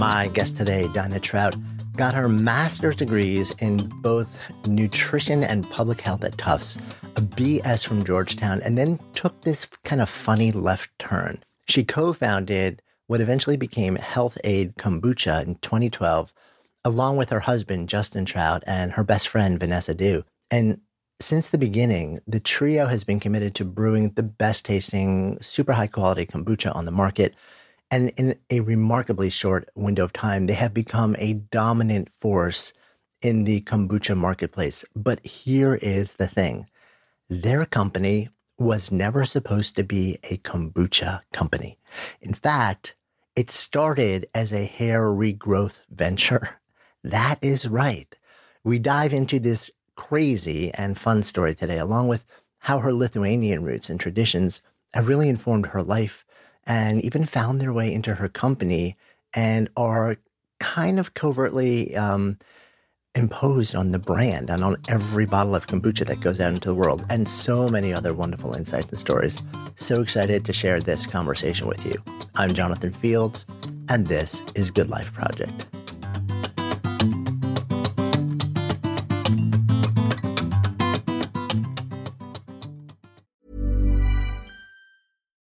My guest today, Daina Trout, got her master's degrees in both nutrition and public health at Tufts, a BS from Georgetown, and then took this kind of funny left turn. She co founded what eventually became Health-Ade Kombucha in 2012, along with her husband, Justin Trout, and her best friend, Vanessa Dew. And since the beginning, the trio has been committed to brewing the best tasting, super high quality kombucha on the market. And in a remarkably short window of time, they have become a dominant force in the kombucha marketplace. But here is the thing their company was never supposed to be a kombucha company. In fact, it started as a hair regrowth venture. That is right. We dive into this crazy and fun story today, along with how her Lithuanian roots and traditions have really informed her life and even found their way into her company and are kind of covertly um, imposed on the brand and on every bottle of kombucha that goes out into the world, and so many other wonderful insights and stories. So excited to share this conversation with you. I'm Jonathan Fields, and this is Good Life Project.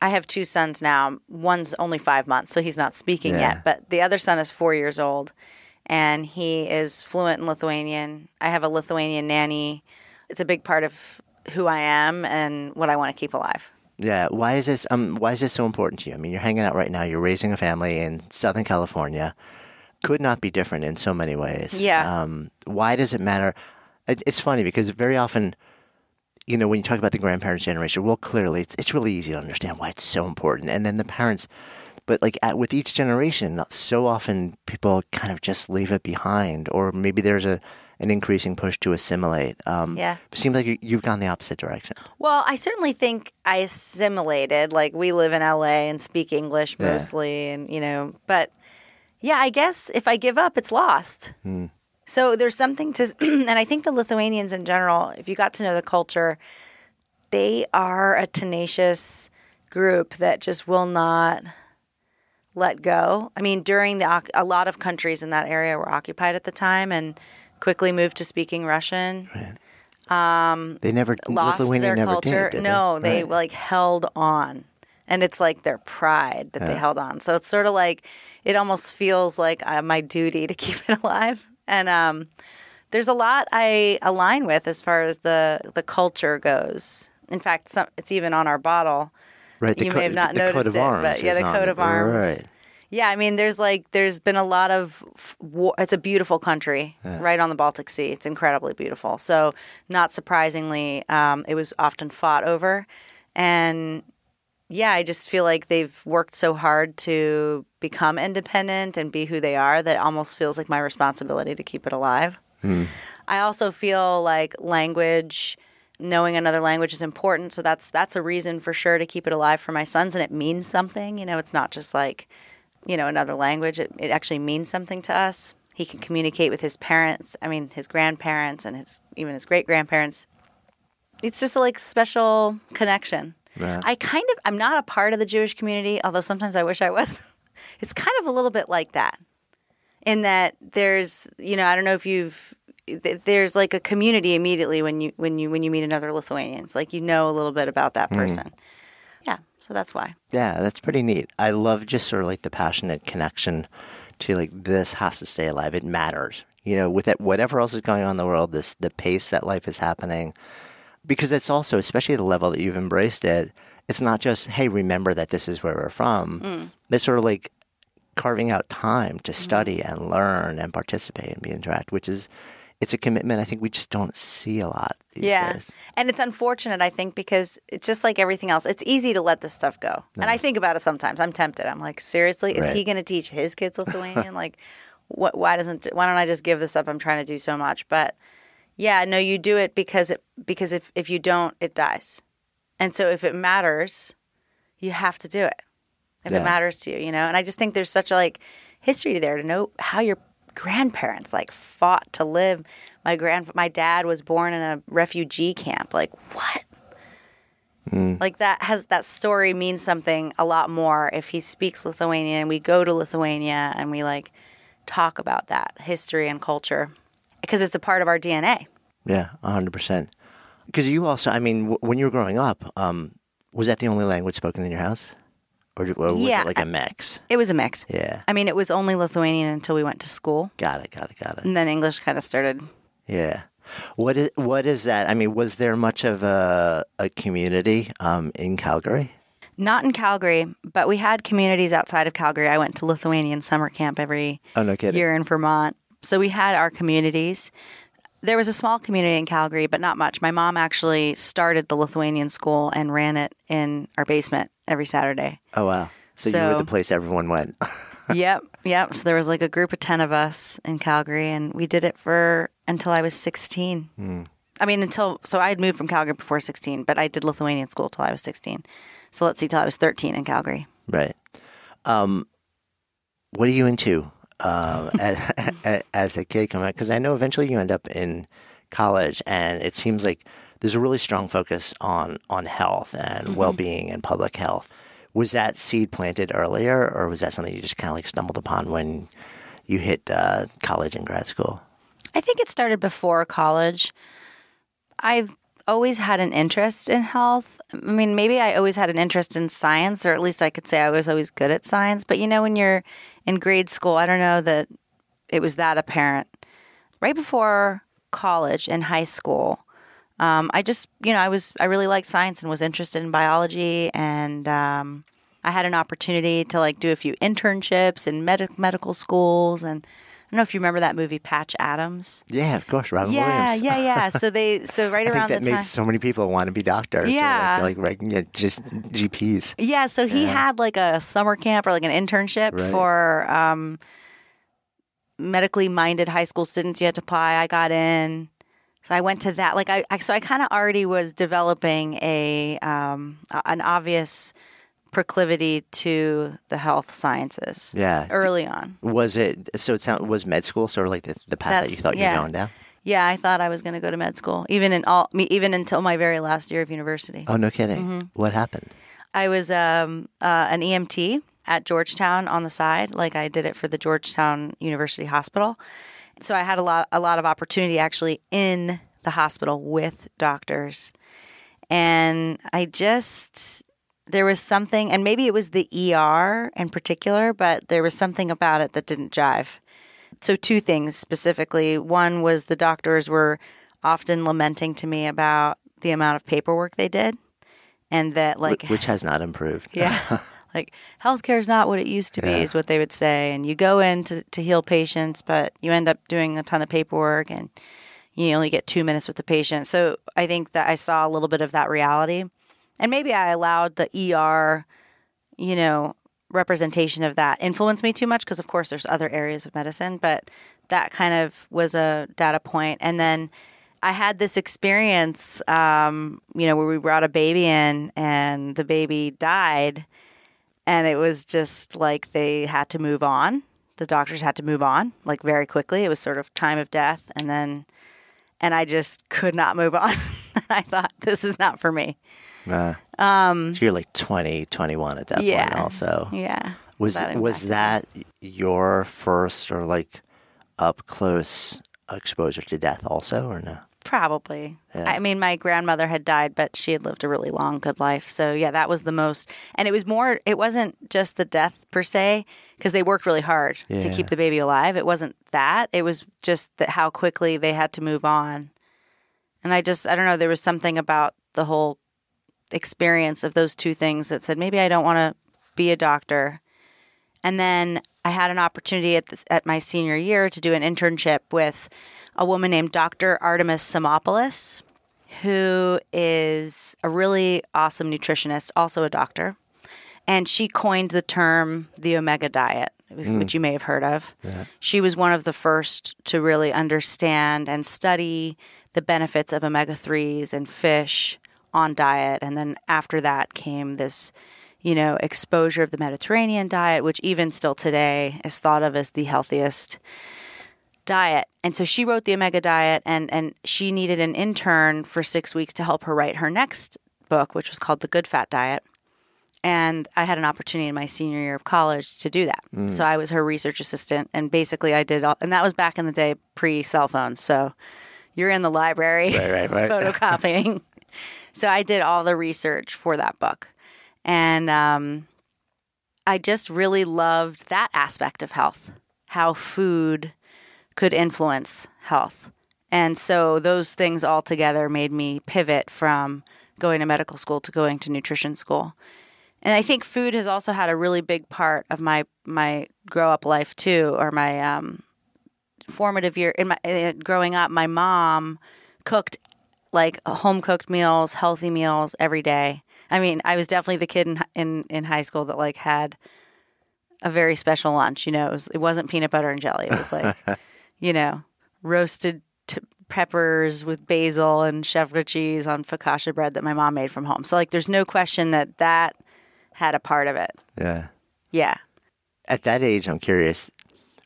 I have two sons now. One's only five months, so he's not speaking Yeah. yet. But the other son is four years old, and he is fluent in Lithuanian. I have a Lithuanian nanny. It's a big part of who I am and what I want to keep alive. Yeah, why is this um why is this so important to you? I mean, you're hanging out right now, you're raising a family in Southern California. Could not be different in so many ways. Yeah. Um why does it matter? It, it's funny because very often you know, when you talk about the grandparents generation, well, clearly it's, it's really easy to understand why it's so important. And then the parents, but like at, with each generation, so often people kind of just leave it behind, or maybe there's a an increasing push to assimilate. Um, Yeah. It seems like you, you've gone the opposite direction. Well, I certainly think I assimilated. Like we live in LA and speak English Yeah. mostly, and you know, but yeah, I guess if I give up, it's lost. So there's something to, and I think the Lithuanians in general, if you got to know the culture, they are a tenacious group that just will not let go. I mean, during the a lot of countries in that area were occupied at the time and quickly moved to speaking Russian They never lost Lithuania their never culture. did, did no, they Right. like held on. And it's like their pride that they held on. So it's sort of like it almost feels like uh, my duty to keep it alive. And um, there's a lot I align with as far as the the culture goes. In fact, some, it's even on our bottle. Right, the you co- may have not the coat noticed of it, arms but yeah, the coat it. of arms. Right. Yeah, I mean, there's like there's been a lot of war. It's a beautiful country, right on the Baltic Sea. It's incredibly beautiful. So, not surprisingly, um, it was often fought over, and yeah, I just feel like they've worked so hard to become independent and be who they are that it almost feels like my responsibility to keep it alive. Hmm. I also feel like language, knowing another language is important. So that's that's a reason for sure to keep it alive for my sons, and it means something. You know, it's not just like, you know, another language. It, it actually means something to us. He can communicate with his parents. I mean, his grandparents and his even his great grandparents. It's just a like special connection. Yeah. I kind of I'm not a part of the Jewish community, although sometimes I wish I was. It's kind of a little bit like that. In that there's, you know, I don't know if you've there's like a community immediately when you when you when you meet another Lithuanian. It's like you know a little bit about that hmm. person. Yeah, so that's why. Yeah, that's pretty neat. I love just sort of like the passionate connection to like this has to stay alive. It matters. You know, with it, whatever else is going on in the world, this the pace that life is happening, because it's also, especially the level that you've embraced it. It's not just hey, remember that this is where we're from. Mm. It's sort of like carving out time to mm-hmm. study and learn and participate and be interact, which is it's a commitment I think we just don't see a lot these yeah. days. And it's unfortunate, I think, because it's just like everything else. It's easy to let this stuff go. And I think about it sometimes. I'm tempted. I'm like, seriously, is Right. he going to teach his kids Lithuanian? like, what? Why doesn't? Why don't I just give this up? I'm trying to do so much, but yeah, no, you do it because it because if if you don't, it dies. And so if it matters, you have to do it. If Yeah. it matters to you, you know. And I just think there's such a like history there to know how your grandparents like fought to live. My grand my dad was born in a refugee camp. Like what? Mm. Like that has that story means something a lot more if he speaks Lithuanian. We go to Lithuania and we like talk about that history and culture because it's a part of our DNA. Yeah, hundred percent. Because you also, I mean, w- when you were growing up, um, was that the only language spoken in your house, or, or was Yeah, it like a mix? It was a mix. Yeah, I mean, it was only Lithuanian until we went to school, got it, got it, got it. and then English kind of started. Yeah. What is what is that? I mean, was there much of a a community um, in Calgary? Not in Calgary, but we had communities outside of Calgary. I went to Lithuanian summer camp every Oh, no year in Vermont. So we had our communities. There was a small community in Calgary, but not much. My mom actually started the Lithuanian school and ran it in our basement every Saturday. Oh wow. So, you were the place everyone went. yep, yep. So there was like a group of 10 of us in Calgary, and we did it for until I was 16. I mean, until, so I had moved from Calgary before 16, but I did Lithuanian school till I was 16. So let's see, till I was 13 in Calgary. right. Um, what are you into um, as, as a kid coming? Because I know eventually you end up in college, and it seems like there's a really strong focus on on health and well being and public health. Was that seed planted earlier, or was that something you just kind of like stumbled upon when you hit uh, college and grad school? I think it started before college. I've always had an interest in health. I mean, maybe I always had an interest in science, or at least I could say I was always good at science. But you know, when you're in grade school, I don't know that it was that apparent. Right before college and high school, um, I just, you know, I was, I really liked science and was interested in biology. And um, I had an opportunity to like do a few internships in med- medical schools. And I don't know if you remember that movie, Patch Adams. Yeah, of course, Robin Yeah, Williams. yeah, yeah. So they so right I think around that the made time. so many people want to be doctors. or, Yeah. like, like, like yeah, just GPs. Yeah, so he had like a summer camp or like an internship Right. for um, medically minded high school students. You had to apply. I got in, so I went to that. Like I, I so I kind of already was developing a um, a- an obvious proclivity to the health sciences. Yeah. early on. Was it so? It sound, was med school sort of like the, the path that you That's- thought you were going down? Yeah, I thought I was going to go to med school, even in all, me, even until my very last year of university. Oh no, kidding! Mm-hmm. What happened? I was um, uh, an EMT at Georgetown on the side, like I did it for the Georgetown University Hospital. So I had a lot, a lot of opportunity actually in the hospital with doctors, and I just there was something, and maybe it was the ER in particular, but there was something about it that didn't jive. So two things specifically. One was the doctors were often lamenting to me about the amount of paperwork they did, and that like Which has not improved. yeah. Like healthcare is not what it used to be, Yeah. is what they would say. And you go in to, to heal patients, but you end up doing a ton of paperwork and you only get two minutes with the patient. So I think that I saw a little bit of that reality. And maybe I allowed the ER, you know, representation of that influence me too much because, of course, there's other areas of medicine, but that kind of was a data point. And then I had this experience, um, you know, where we brought a baby in and the baby died. And it was just like they had to move on. The doctors had to move on like very quickly. It was sort of time of death. And then, and I just could not move on. I thought, this is not for me. Uh, um, so you're like 20, 21 at that Yeah. point also. Yeah. Was That was that your first or like up close exposure to death also or no? Probably. Yeah. I mean, my grandmother had died, but she had lived a really long, good life. So, yeah, that was the most. And it was more, it wasn't just the death per se, because they worked really hard to keep the baby alive. It wasn't that. It was just that how quickly they had to move on. And I just, I don't know, there was something about the whole experience of those two things that said, maybe I don't want to be a doctor. And then I had an opportunity at this, at my senior year to do an internship with a woman named Dr. Artemis Simopoulos, who is a really awesome nutritionist, also a doctor. And she coined the term the omega diet, which hmm. you may have heard of. She was one of the first to really understand and study the benefits of omega 3s and fish on diet. And then after that came this, you know, exposure of the Mediterranean diet, which even still today is thought of as the healthiest diet. And so she wrote the Omega Diet, and and she needed an intern for six weeks to help her write her next book, which was called The Good Fat Diet. And I had an opportunity in my senior year of college to do that. Mm. So I was her research assistant, and basically I did all, and that was back in the day pre cell phones. So you're in the library Right, right, right. photocopying. so I did all the research for that book, and um, I just really loved that aspect of health, how food could influence health. And so those things all together made me pivot from going to medical school to going to nutrition school. And I think food has also had a really big part of my my grow up life too, or my um, formative year. In my uh, growing up, my mom cooked like uh, home cooked meals, healthy meals every day. I mean, I was definitely the kid in in, in high school that like had a very special lunch. You know, it, was, it wasn't peanut butter and jelly. It was like, you know, roasted t- peppers with basil and chèvre cheese on focaccia bread that my mom made from home. So like, there's no question that that had a part of it. Yeah. Yeah. At that age, I'm curious.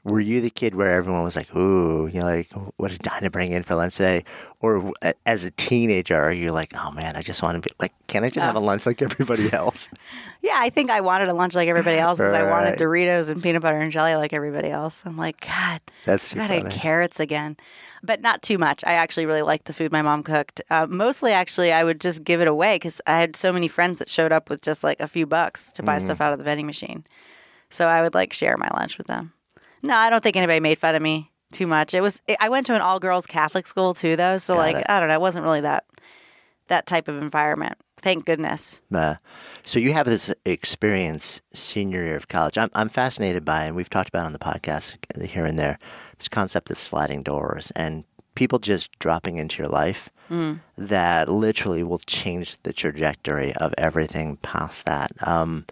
Were you the kid where everyone was like, "Ooh, you know, like what did Daina bring in for lunch today?" Or as a teenager, are you like, "Oh man, I just want to be like, can I just have a lunch like everybody else?" Yeah, I think I wanted a lunch like everybody else because I wanted Doritos and peanut butter and jelly like everybody else. I'm like, God, That's I gotta funny. eat carrots again, but not too much. I actually really liked the food my mom cooked. Uh, mostly, actually, I would just give it away because I had so many friends that showed up with just like a few bucks to buy Mm. stuff out of the vending machine. So I would like share my lunch with them. No, I don't think anybody made fun of me too much. It was I went to an all girls Catholic school too, though. So like it. I don't know, it wasn't really that that type of environment. Thank goodness. Uh, so you have this experience senior year of college. I'm I'm fascinated by, and we've talked about on the podcast here and there, this concept of sliding doors and people just dropping into your life that literally will change the trajectory of everything past that. Um,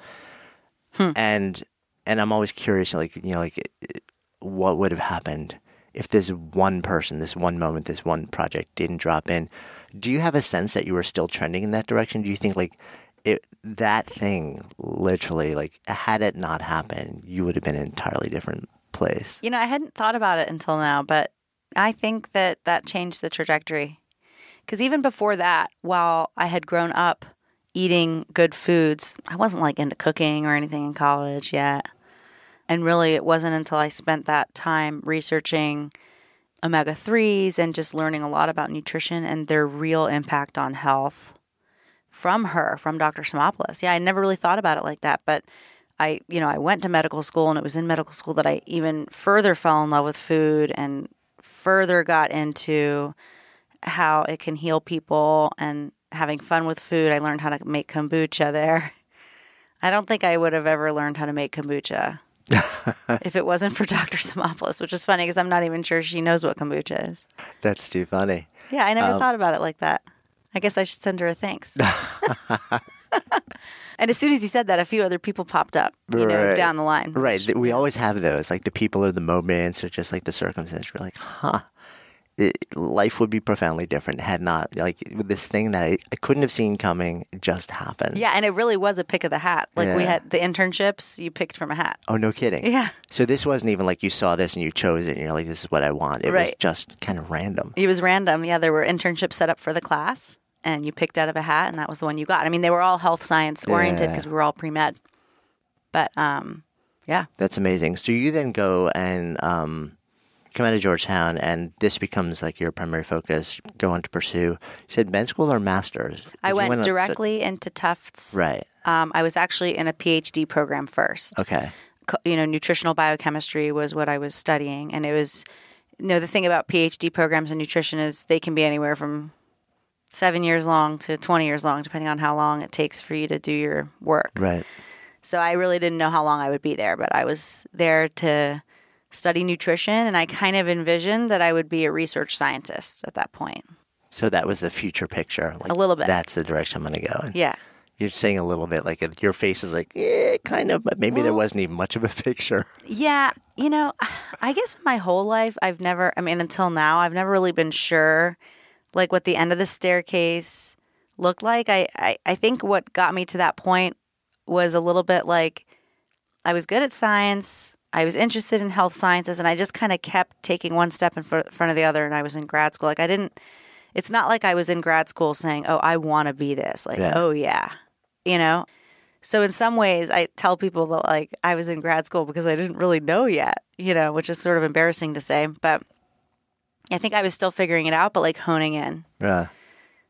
And and I'm always curious, like you know, like what would have happened if this one person, this one moment, this one project didn't drop in. Do you have a sense that you were still trending in that direction? Do you think like it, that thing literally like had it not happened, you would have been in an entirely different place? You know, I hadn't thought about it until now, but I think that that changed the trajectory. Because even before that, while I had grown up eating good foods, I wasn't like into cooking or anything in college yet. And really, it wasn't until I spent that time researching omega 3s and just learning a lot about nutrition and their real impact on health from her, from Dr. Simopoulos. Yeah, I never really thought about it like that, but I, you know, I went to medical school and it was in medical school that I even further fell in love with food and further got into how it can heal people and having fun with food. I learned how to make kombucha there. I don't think I would have ever learned how to make kombucha if it wasn't for Dr. Simopoulos, which is funny because I'm not even sure she knows what kombucha is. That's too funny. Yeah, I never Um, thought about it like that. I guess I should send her a thanks. and as soon as you said that, a few other people popped up, you know, Right. down the line. Right. We always have those, like the people or the moments or just like the circumstance. We're like, huh, it, life would be profoundly different had not, like, this thing that I, I couldn't have seen coming just happened. Yeah, and it really was a pick of the hat. Like we had the internships you picked from a hat. Oh, no kidding. Yeah. So this wasn't even like you saw this and you chose it and you're like, this is what I want. It was just kind of random. It was random. Yeah, there were internships set up for the class, and you picked out of a hat, and that was the one you got. I mean, they were all health science oriented Yeah. because we were all pre med. But um, yeah, That's amazing. So you then go and um, come out of Georgetown, and this becomes like your primary focus. Go on to pursue. You said med school or master's? I you went on to- directly into Tufts. right. Um, I was actually in a PhD program first. Okay. co- you know, nutritional biochemistry was what I was studying, and it was, you know, the thing about PhD programs in nutrition is they can be anywhere from seven years long to twenty years long, depending on how long it takes for you to do your work. Right. So I really didn't know how long I would be there, but I was there to study nutrition, and I kind of envisioned that I would be a research scientist at that point. So that was the future picture. Like, A little bit. That's the direction I'm going to go in. Yeah. You're saying a little bit like your face is like, eh, kind of, but maybe there wasn't even much of a picture. Yeah, you know, I guess my whole life I've never I mean until now I've never really been sure like what the end of the staircase looked like. I I, I think what got me to that point was a little bit like I was good at science. I was interested in health sciences and I just kind of kept taking one step in front of the other and I was in grad school. Like I didn't it's not like I was in grad school saying, "Oh, I want to be this." Like, Yeah. "Oh yeah." You know? So in some ways, I tell people that like I was in grad school because I didn't really know yet, you know, which is sort of embarrassing to say, but I think I was still figuring it out, but like honing in. Yeah.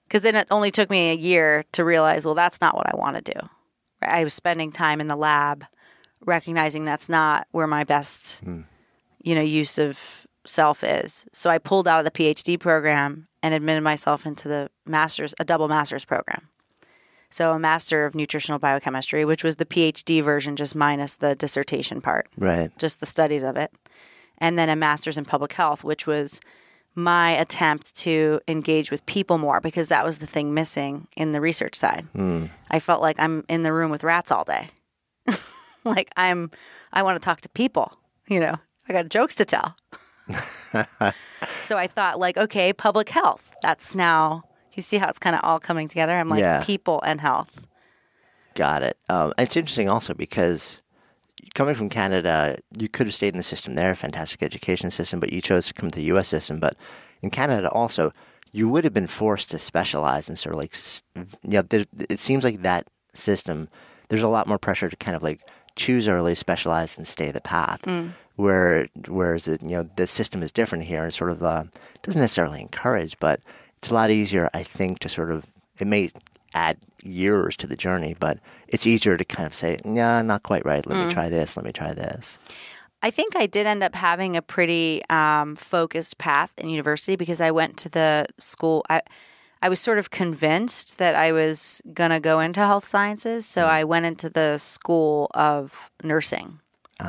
Because then it only took me a year to realize, well, that's not what I want to do. I was spending time in the lab, recognizing that's not where my best, hmm. you know, use of self is. So I pulled out of the PhD program and admitted myself into the master's, a double master's program. So a master of nutritional biochemistry, which was the PhD version, just minus the dissertation part Right. just the studies of it, and then a master's in public health, which was my attempt to engage with people more because that was the thing missing in the research side. Hmm. I felt like I'm in the room with rats all day. like I'm, I want to talk to people. You know, I got jokes to tell. so I thought, like, okay, public health. That's now. You see how it's kind of all coming together. I'm like Yeah. people and health. Got it. Um, it's interesting also because coming from Canada, you could have stayed in the system there, fantastic education system, but you chose to come to the U.S. system. But in Canada also, you would have been forced to specialize and sort of like, you know, there, it seems like that system, there's a lot more pressure to kind of like choose early, specialize, and stay the path. Where, whereas it, you know the system is different here, and sort of uh, doesn't necessarily encourage, but it's a lot easier, I think, to sort of it may add years to the journey, but it's easier to kind of say, nah, not quite right. Let me try this. Let me try this. I think I did end up having a pretty um, focused path in university because I went to the school. I, I was sort of convinced that I was going to go into health sciences. So I went into the school of nursing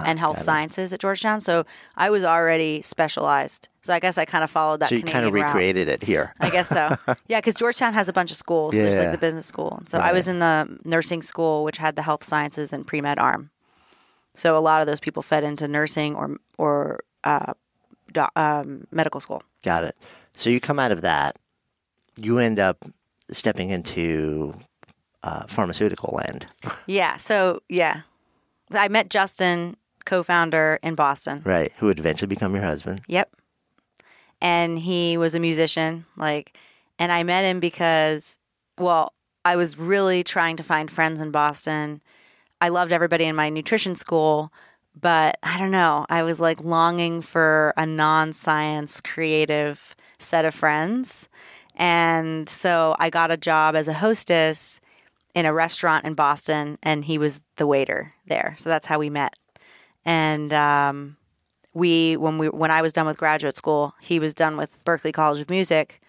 and health sciences at Georgetown. So I was already specialized. So I guess I kind of followed that so you kind of route. recreated it here. I guess so. Yeah, because Georgetown has a bunch of schools. There's like the business school. And so I was in the nursing school, which had the health sciences and pre med arm. So a lot of those people fed into nursing or or uh, do, um, medical school. Got it. So you come out of that, you end up stepping into uh, pharmaceutical land. Yeah. So yeah, I met Justin, co-founder in Boston. Right. Who would eventually become your husband. Yep. And he was a musician, like, and I met him because, well, I was really trying to find friends in Boston. I loved everybody in my nutrition school, but I don't know. I was like longing for a non science creative set of friends. And so I got a job as a hostess in a restaurant in Boston, and he was the waiter there. So that's how we met. And um, we, when we, when I was done with graduate school, he was done with Berklee College of Music,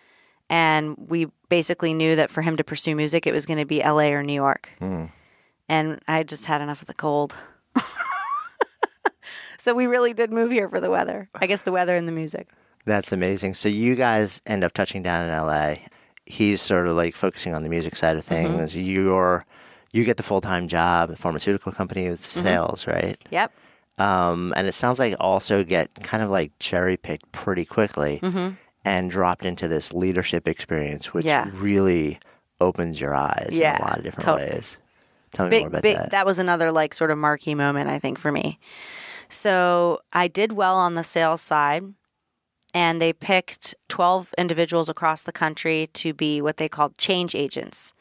and we basically knew that for him to pursue music, it was going to be L.A. or New York. and I just had enough of the cold. so we really did move here for the weather. I guess the weather and the music. That's amazing. So you guys end up touching down in LA. He's sort of like focusing on the music side of Mm-hmm. things. You're you get the full time job at the pharmaceutical company with Mm-hmm. sales, right? Yep. Um, and it sounds like also get kind of like cherry picked pretty quickly and dropped into this leadership experience, which Mm-hmm. Yeah. really opens your eyes Yeah, in a lot of different totally. ways. Tell me more about big, that. that. was another like sort of marquee moment, I think, for me. So I did well on the sales side, and they picked 12 individuals across the country to be what they called change agents.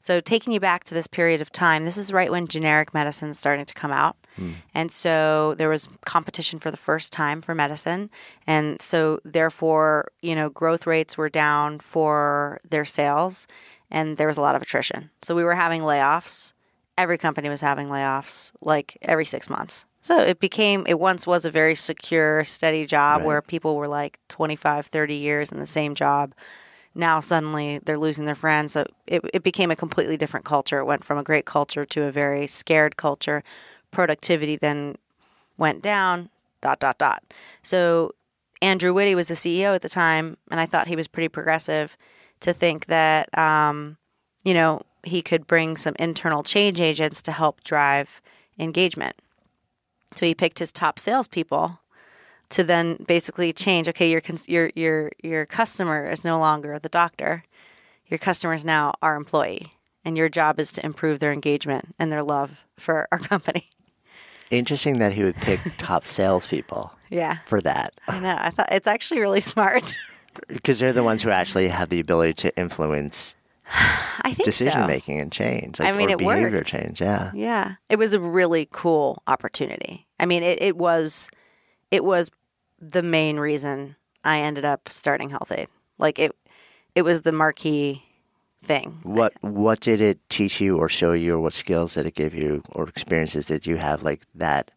So taking you back to this period of time, this is right when generic medicine is starting to come out. Hmm. And so there was competition for the first time for medicine. And so therefore, you know, growth rates were down for their sales and there was a lot of attrition. So we were having layoffs. Every company was having layoffs like every 6 months. So it became it once was a very secure, steady job Right. where people were like 25, 30 years in the same job now suddenly they're losing their friends. So it, it became a completely different culture. It went from a great culture to a very scared culture. Productivity then went down, dot, dot, dot. So Andrew Witty was the CEO at the time, and I thought he was pretty progressive to think that, um, you know, he could bring some internal change agents to help drive engagement. So he picked his top salespeople to then basically change. Okay, your your your your customer is no longer the doctor. Your customer is now our employee, and your job is to improve their engagement and their love for our company. Interesting that he would pick top salespeople Yeah, for that I know. I thought it's actually really smart. because they're the ones who actually have the ability to influence I think decision so. making and change, I mean, or it behavior worked. change. Yeah. Yeah, it was a really cool opportunity. I mean, it, it was it was the main reason I ended up starting Health-Ade. Like it it was the marquee thing. What What did it teach you or show you, or what skills did it give you, or experiences did you have like that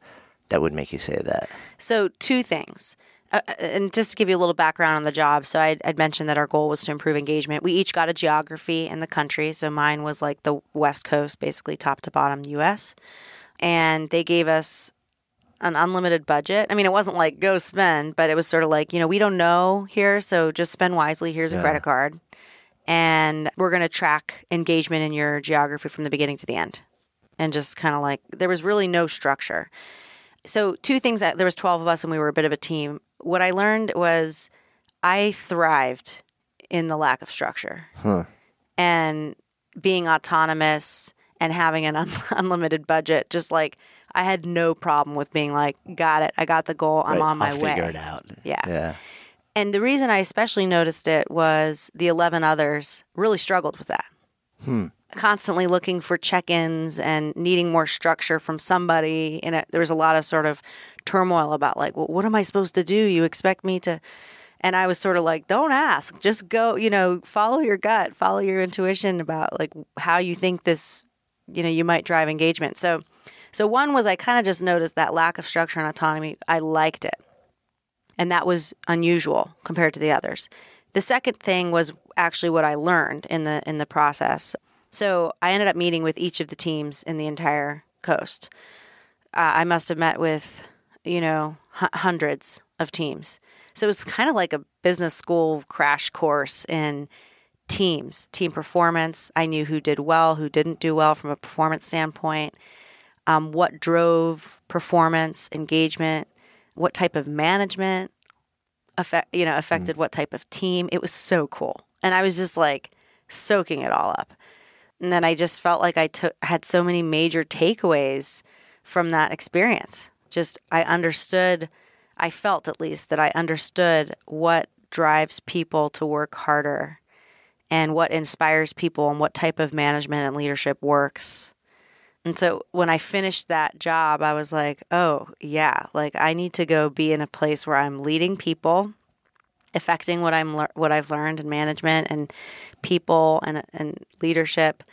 that would make you say that? So, two things. Uh, and just to give you a little background on the job, so I'd, I'd mentioned that our goal was to improve engagement. We each got a geography in the country. So, mine was like the West Coast, basically top to bottom US. And they gave us an unlimited budget. I mean, it wasn't like go spend, but it was sort of like, you know, we don't know here. So, just spend wisely. Here's a credit card. And we're going to track engagement in your geography from the beginning to the end. And just kind of like, there was really no structure so two things that there was 12 of us and we were a bit of a team what i learned was i thrived in the lack of structure and being autonomous and having an un- unlimited budget just like i had no problem with being like got it i got the goal i'm Right, on my I'll way Figure it out. Yeah. Yeah. and the reason i especially noticed it was the 11 others really struggled with that hmm. Constantly looking for check-ins and needing more structure from somebody and it, there was a lot of sort of turmoil about like well, what am i supposed to do? You expect me to and i was sort of like don't ask. Just go you know follow your gut. Follow your intuition about like how you think this you know you might drive engagement. So so one was i kind of just noticed that lack of structure and autonomy. I liked it and that was unusual compared to the others. The second thing was actually what I learned in the in the process. So I ended up meeting with each of the teams in the entire coast. Uh, I must have met with you know h- hundreds of teams. So it was kind of like a business school crash course in teams, team performance. I knew who did well, who didn't do well from a performance standpoint. Um, what drove performance, engagement, what type of management affect you know affected what type of team it was so cool and i was just like soaking it all up and then i just felt like i took had so many major takeaways from that experience. Just i understood i felt at least that i understood what drives people to work harder and what inspires people and what type of management and leadership works. And so when I finished that job, I was like, oh, yeah, like I need to go be in a place where I'm leading people, affecting what I'm what I've learned in management and people and and leadership.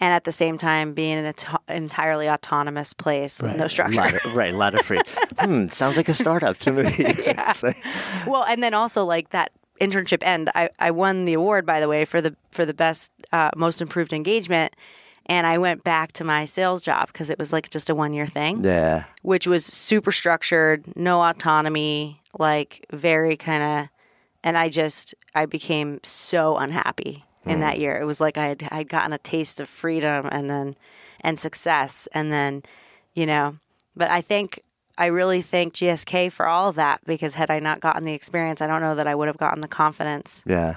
And at the same time, being in an entirely autonomous place with no structure. Of- right. A lot of free. hmm. Sounds like a startup to me. Like- well, and then also like that internship end, I, I won the award by the way for the for the best uh, most improved engagement, And I went back to my sales job because it was like just a one year thing, Yeah. which was super structured, no autonomy, like very kind of. And I just, I became so unhappy in that hmm. year. It was like I had I'd gotten a taste of freedom and then, and success. And then, you know, but I think, I really thank GSK for all of that because had I not gotten the experience, I don't know that I would have gotten the confidence. Yeah.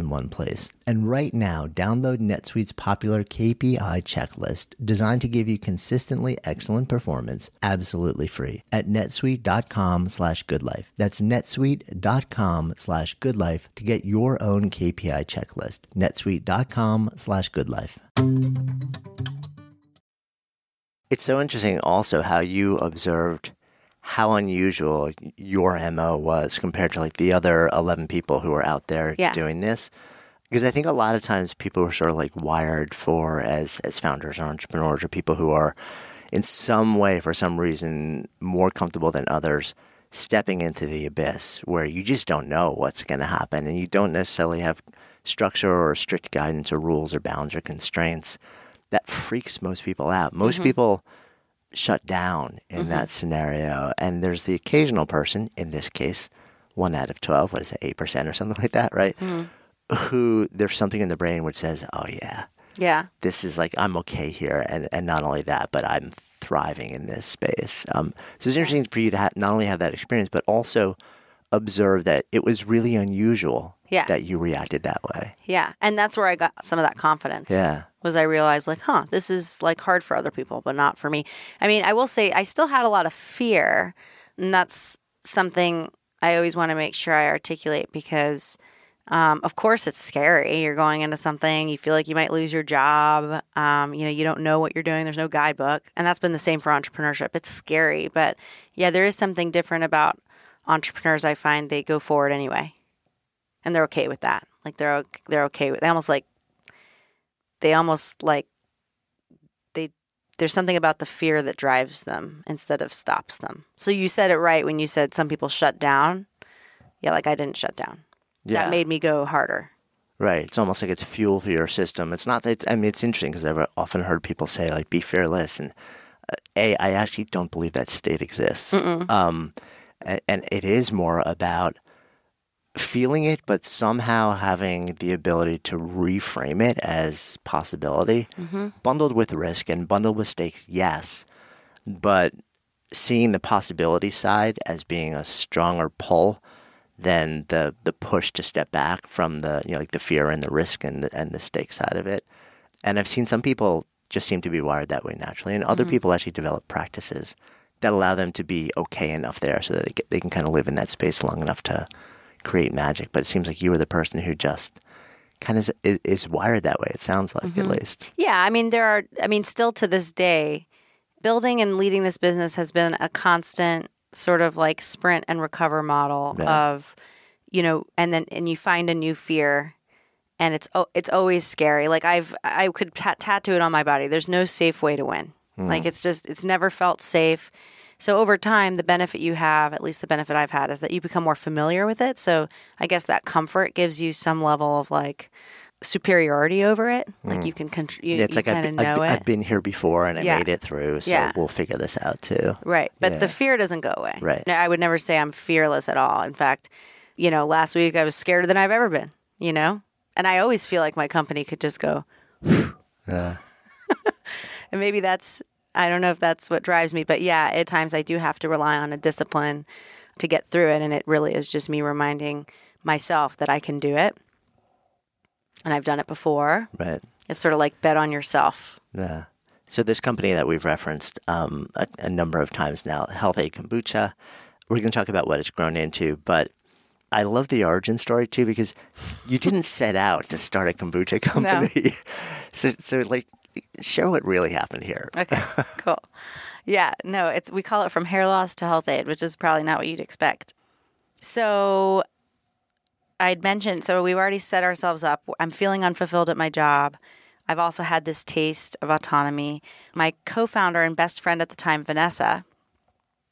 one place. And right now, download NetSuite's popular KPI checklist designed to give you consistently excellent performance absolutely free at netsuite.com slash goodlife. That's netsuite.com slash goodlife to get your own KPI checklist. netsuite.com slash goodlife. It's so interesting also how you observed how unusual your MO was compared to like the other 11 people who were out there Yeah. doing this. Because I think a lot of times people are sort of like wired for as as founders or entrepreneurs or people who are in some way for some reason more comfortable than others stepping into the abyss where you just don't know what's going to happen and you don't necessarily have structure or strict guidance or rules or bounds or constraints that freaks most people out. Most mm-hmm. people shut down in that scenario. And there's the occasional person, in this case, one out of 12, what is it, 8% or something like that, right? Who there's something in the brain which says, oh, yeah, Yeah. this is like, I'm okay here. And, and not only that, but I'm thriving in this space. Um, so it's interesting for you to have, not only have that experience, but also observe that it was really unusual Yeah. that you reacted that way. Yeah. And that's where I got some of that confidence. Yeah. Was I realized like, huh, this is like hard for other people, but not for me. I mean, I will say I still had a lot of fear. And that's something I always want to make sure I articulate because Um, of course, it's scary. You're going into something, you feel like you might lose your job. Um, you know, you don't know what you're doing. There's no guidebook. And that's been the same for entrepreneurship. It's scary. But yeah, there is something different about entrepreneurs. I find they go forward anyway. And they're okay with that. Like they're they're okay with they almost like they almost like they there's something about the fear that drives them instead of stops them. So you said it right when you said some people shut down. Yeah, like I didn't shut down. Yeah. That made me go harder. Right. It's almost like it's fuel for your system. It's not. It's, I mean, it's interesting because I've often heard people say like, "Be fearless," and uh, a, I actually don't believe that state exists. Um, and, and it is more about feeling it, but somehow having the ability to reframe it as possibility, mm-hmm. bundled with risk and bundled with stakes. Yes, but seeing the possibility side as being a stronger pull than the the push to step back from the you know like the fear and the risk and the, and the stake side of it. And I've seen some people just seem to be wired that way naturally, and other mm-hmm. people actually develop practices that allow them to be okay enough there so that they, get, they can kind of live in that space long enough to create magic. But it seems like you were the person who just kind of is, is wired that way. It sounds like at mm-hmm. least. Yeah, I mean there are I mean still to this day building and leading this business has been a constant sort of like sprint and recover model Yeah. of you know and then and you find a new fear and it's oh, it's always scary. Like I've I could ta- tattoo it on my body. There's no safe way to win. Like mm-hmm. it's just it's never felt safe. So over time, the benefit you have, at least the benefit I've had, is that you become more familiar with it. So I guess that comfort gives you some level of like superiority over it. Like mm. you can contr- you, Yeah, it's you like I've, been- I've, it. I've been here before and I Yeah. made it through, so Yeah. we'll figure this out too. Right. But Yeah. the fear doesn't go away. Right. I would never say I'm fearless at all. In fact, you know, last week I was scarier than I've ever been, you know? And I always feel like my company could just go, Yeah. and maybe that's, I don't know if that's what drives me, but yeah, at times I do have to rely on a discipline to get through it. And it really is just me reminding myself that I can do it. And I've done it before. Right. It's sort of like bet on yourself. Yeah. So this company that we've referenced um, a, a number of times now, Health-Ade Kombucha, we're going to talk about what it's grown into, but I love the origin story too because you didn't set out to start a kombucha company. so, so like, share what really happened here. Okay, cool. Yeah, no, it's we call it from hair loss to Health-Ade, which is probably not what you'd expect. So I'd mentioned so we've already set ourselves up. I'm feeling unfulfilled at my job. I've also had this taste of autonomy. My co-founder and best friend at the time, Vanessa,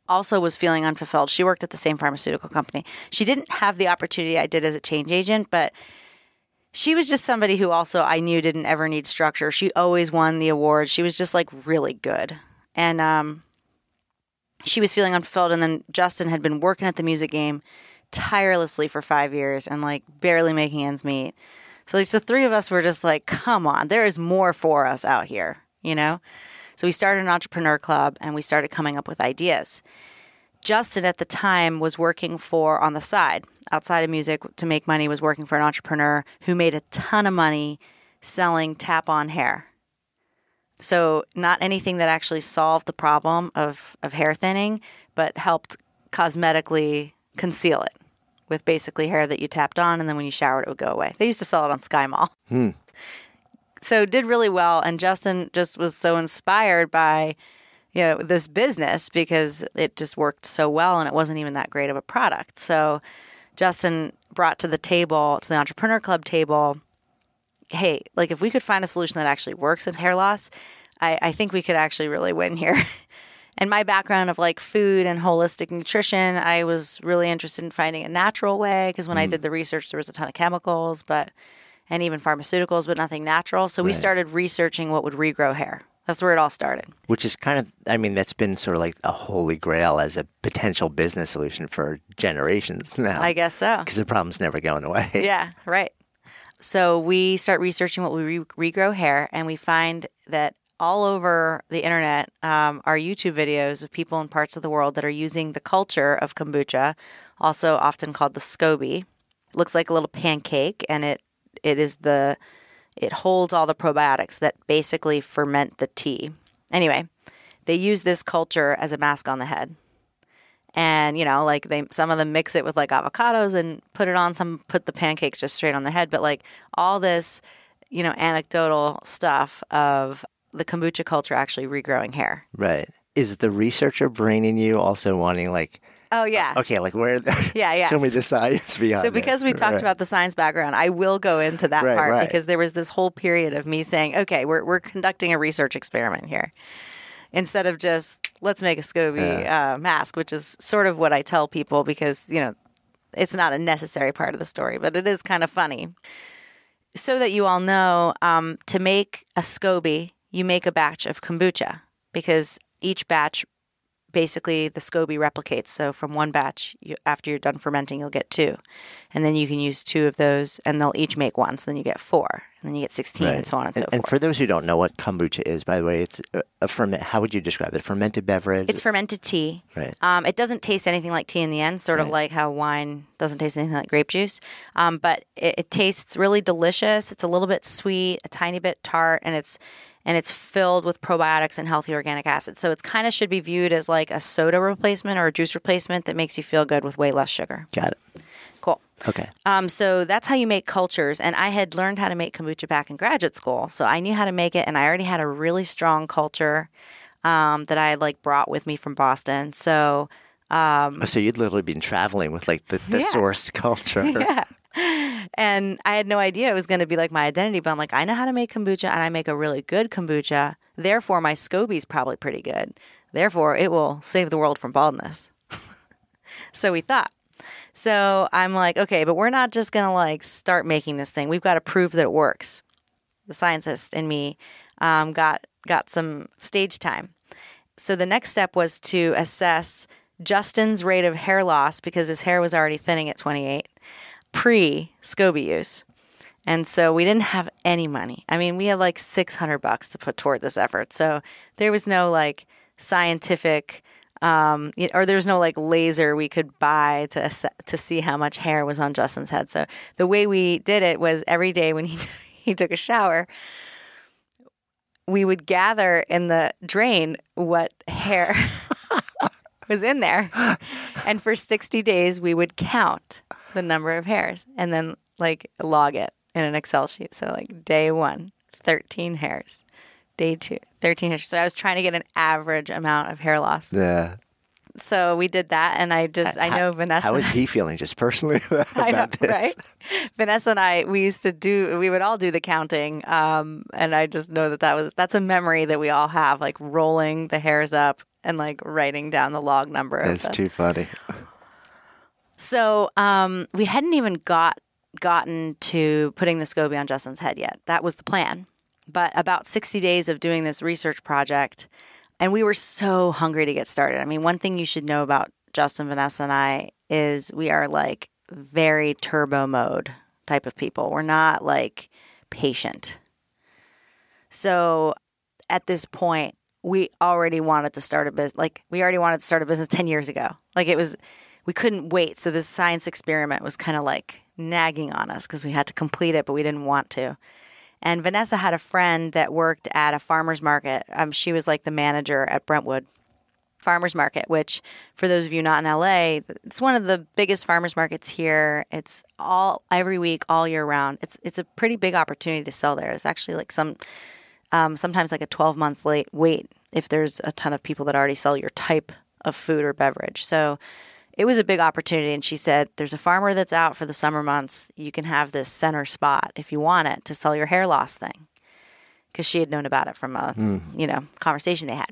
also was feeling unfulfilled. She worked at the same pharmaceutical company. She didn't have the opportunity I did as a change agent, but she was just somebody who also I knew didn't ever need structure. She always won the awards. She was just like really good. And um, she was feeling unfulfilled. And then Justin had been working at the music game tirelessly for five years and like barely making ends meet. So like, the three of us were just like, come on, there is more for us out here, you know? So we started an entrepreneur club and we started coming up with ideas. Justin at the time was working for on the side outside of music to make money was working for an entrepreneur who made a ton of money selling tap on hair. So not anything that actually solved the problem of, of hair thinning, but helped cosmetically conceal it with basically hair that you tapped on and then when you showered it would go away. They used to sell it on SkyMall. Hmm. So did really well and Justin just was so inspired by you know this business because it just worked so well and it wasn't even that great of a product. So Justin brought to the table, to the entrepreneur club table, hey, like if we could find a solution that actually works in hair loss, I, I think we could actually really win here. and my background of like food and holistic nutrition, I was really interested in finding a natural way because when I did mm. the research, there was a ton of chemicals, but and even pharmaceuticals, but nothing natural. So we started researching what would regrow hair. That's where it all started. Which is kind of, I mean, that's been sort of like a holy grail as a potential business solution for generations now. I guess so. Because the problem's never going away. yeah, right. So we start researching what we re- regrow hair, and we find that all over the internet um, are YouTube videos of people in parts of the world that are using the culture of kombucha, also often called the SCOBY. looks like a little pancake, and it it is the it holds all the probiotics that basically ferment the tea. Anyway, they use this culture as a mask on the head. and you know like they some of them mix it with like avocados and put it on some put the pancakes just straight on their head but like all this you know anecdotal stuff of the kombucha culture actually regrowing hair Right. Is the researcher brain in you also wanting like, oh yeah okay, like where? Yeah, yeah. Show me the science behind so it. because we talked Right. about the science background i will go into that Right, part right. because there was this whole period of me saying okay we're, we're conducting a research experiment here instead of just let's make a scoby uh, mask which is sort of what i tell people because you know it's not a necessary part of the story but it is kind of funny so that you all know um, to make a scoby you make a batch of kombucha because each batch basically the SCOBY replicates. So from one batch, you, after you're done fermenting, you'll get two, and then you can use two of those, and they'll each make one. So then you get four, and then you get sixteen, and so on and, so forth. and for those who don't know what kombucha is, by the way, it's a, a ferment. How would you describe it? A Fermented beverage. it's fermented tea. Right. Um, it doesn't taste anything like tea in the end, sort of like how wine doesn't taste anything like grape juice. Um, but it, it tastes really delicious. It's a little bit sweet, a tiny bit tart, and it's and it's filled with probiotics and healthy organic acids. So it's kind of should be viewed as like a soda replacement or a juice replacement that makes you feel good with way less sugar. Got it. Cool. Okay. Um, so that's how you make cultures. And I had learned how to make kombucha back in graduate school. So I knew how to make it. And I already had a really strong culture um, that I had like brought with me from Boston. So Oh, so you'd literally been traveling with like the, the Yeah. source culture. yeah. And I had no idea it was going to be like my identity, but I'm like, I know how to make kombucha and I make a really good kombucha. Therefore, my SCOBY's probably pretty good. Therefore, it will save the world from baldness. so we thought. So I'm like, okay, but we're not just going to like start making this thing. We've got to prove that it works. The scientist in me um, got got some stage time. So the next step was to assess Justin's rate of hair loss because his hair was already thinning at 28 pre SCOBY use. And so we didn't have any money. I mean, we had like 600 bucks to put toward this effort. So there was no like scientific um, or there was no like laser we could buy to to see how much hair was on Justin's head. So the way we did it was every day when he he took a shower, we would gather in the drain what hair was in there. And for 60 days, we would count the number of hairs and then like log it in an Excel sheet. So, like day one, 13 hairs. Day two, 13 hairs. So, I was trying to get an average amount of hair loss. Yeah. So, we did that. And I just, I know Vanessa. How is he feeling just personally about I know, this? right? Vanessa and I, we used to do, we would all do the counting. Um, and I just know that that was, that's a memory that we all have, like rolling the hairs up and like writing down the log number. That's the- too funny. So um, we hadn't even got gotten to putting the SCOBY on Justin's head yet. That was the plan. But about 60 days of doing this research project, and we were so hungry to get started. I mean, one thing you should know about Justin, Vanessa, and I is we are like very turbo mode type of people. We're not like patient. So at this point, we already wanted to start a business. Like we already wanted to start a business 10 years ago. Like it was, we couldn't wait. So this science experiment was kind of like nagging on us because we had to complete it, but we didn't want to. And Vanessa had a friend that worked at a farmer's market. Um, she was like the manager at Brentwood Farmers Market, which, for those of you not in LA, it's one of the biggest farmers markets here. It's all every week, all year round. It's it's a pretty big opportunity to sell there. It's actually like some um, sometimes like a 12 month late wait if there's a ton of people that already sell your type of food or beverage. So it was a big opportunity. And she said, There's a farmer that's out for the summer months. You can have this center spot if you want it to sell your hair loss thing. Because she had known about it from a hmm. you know conversation they had.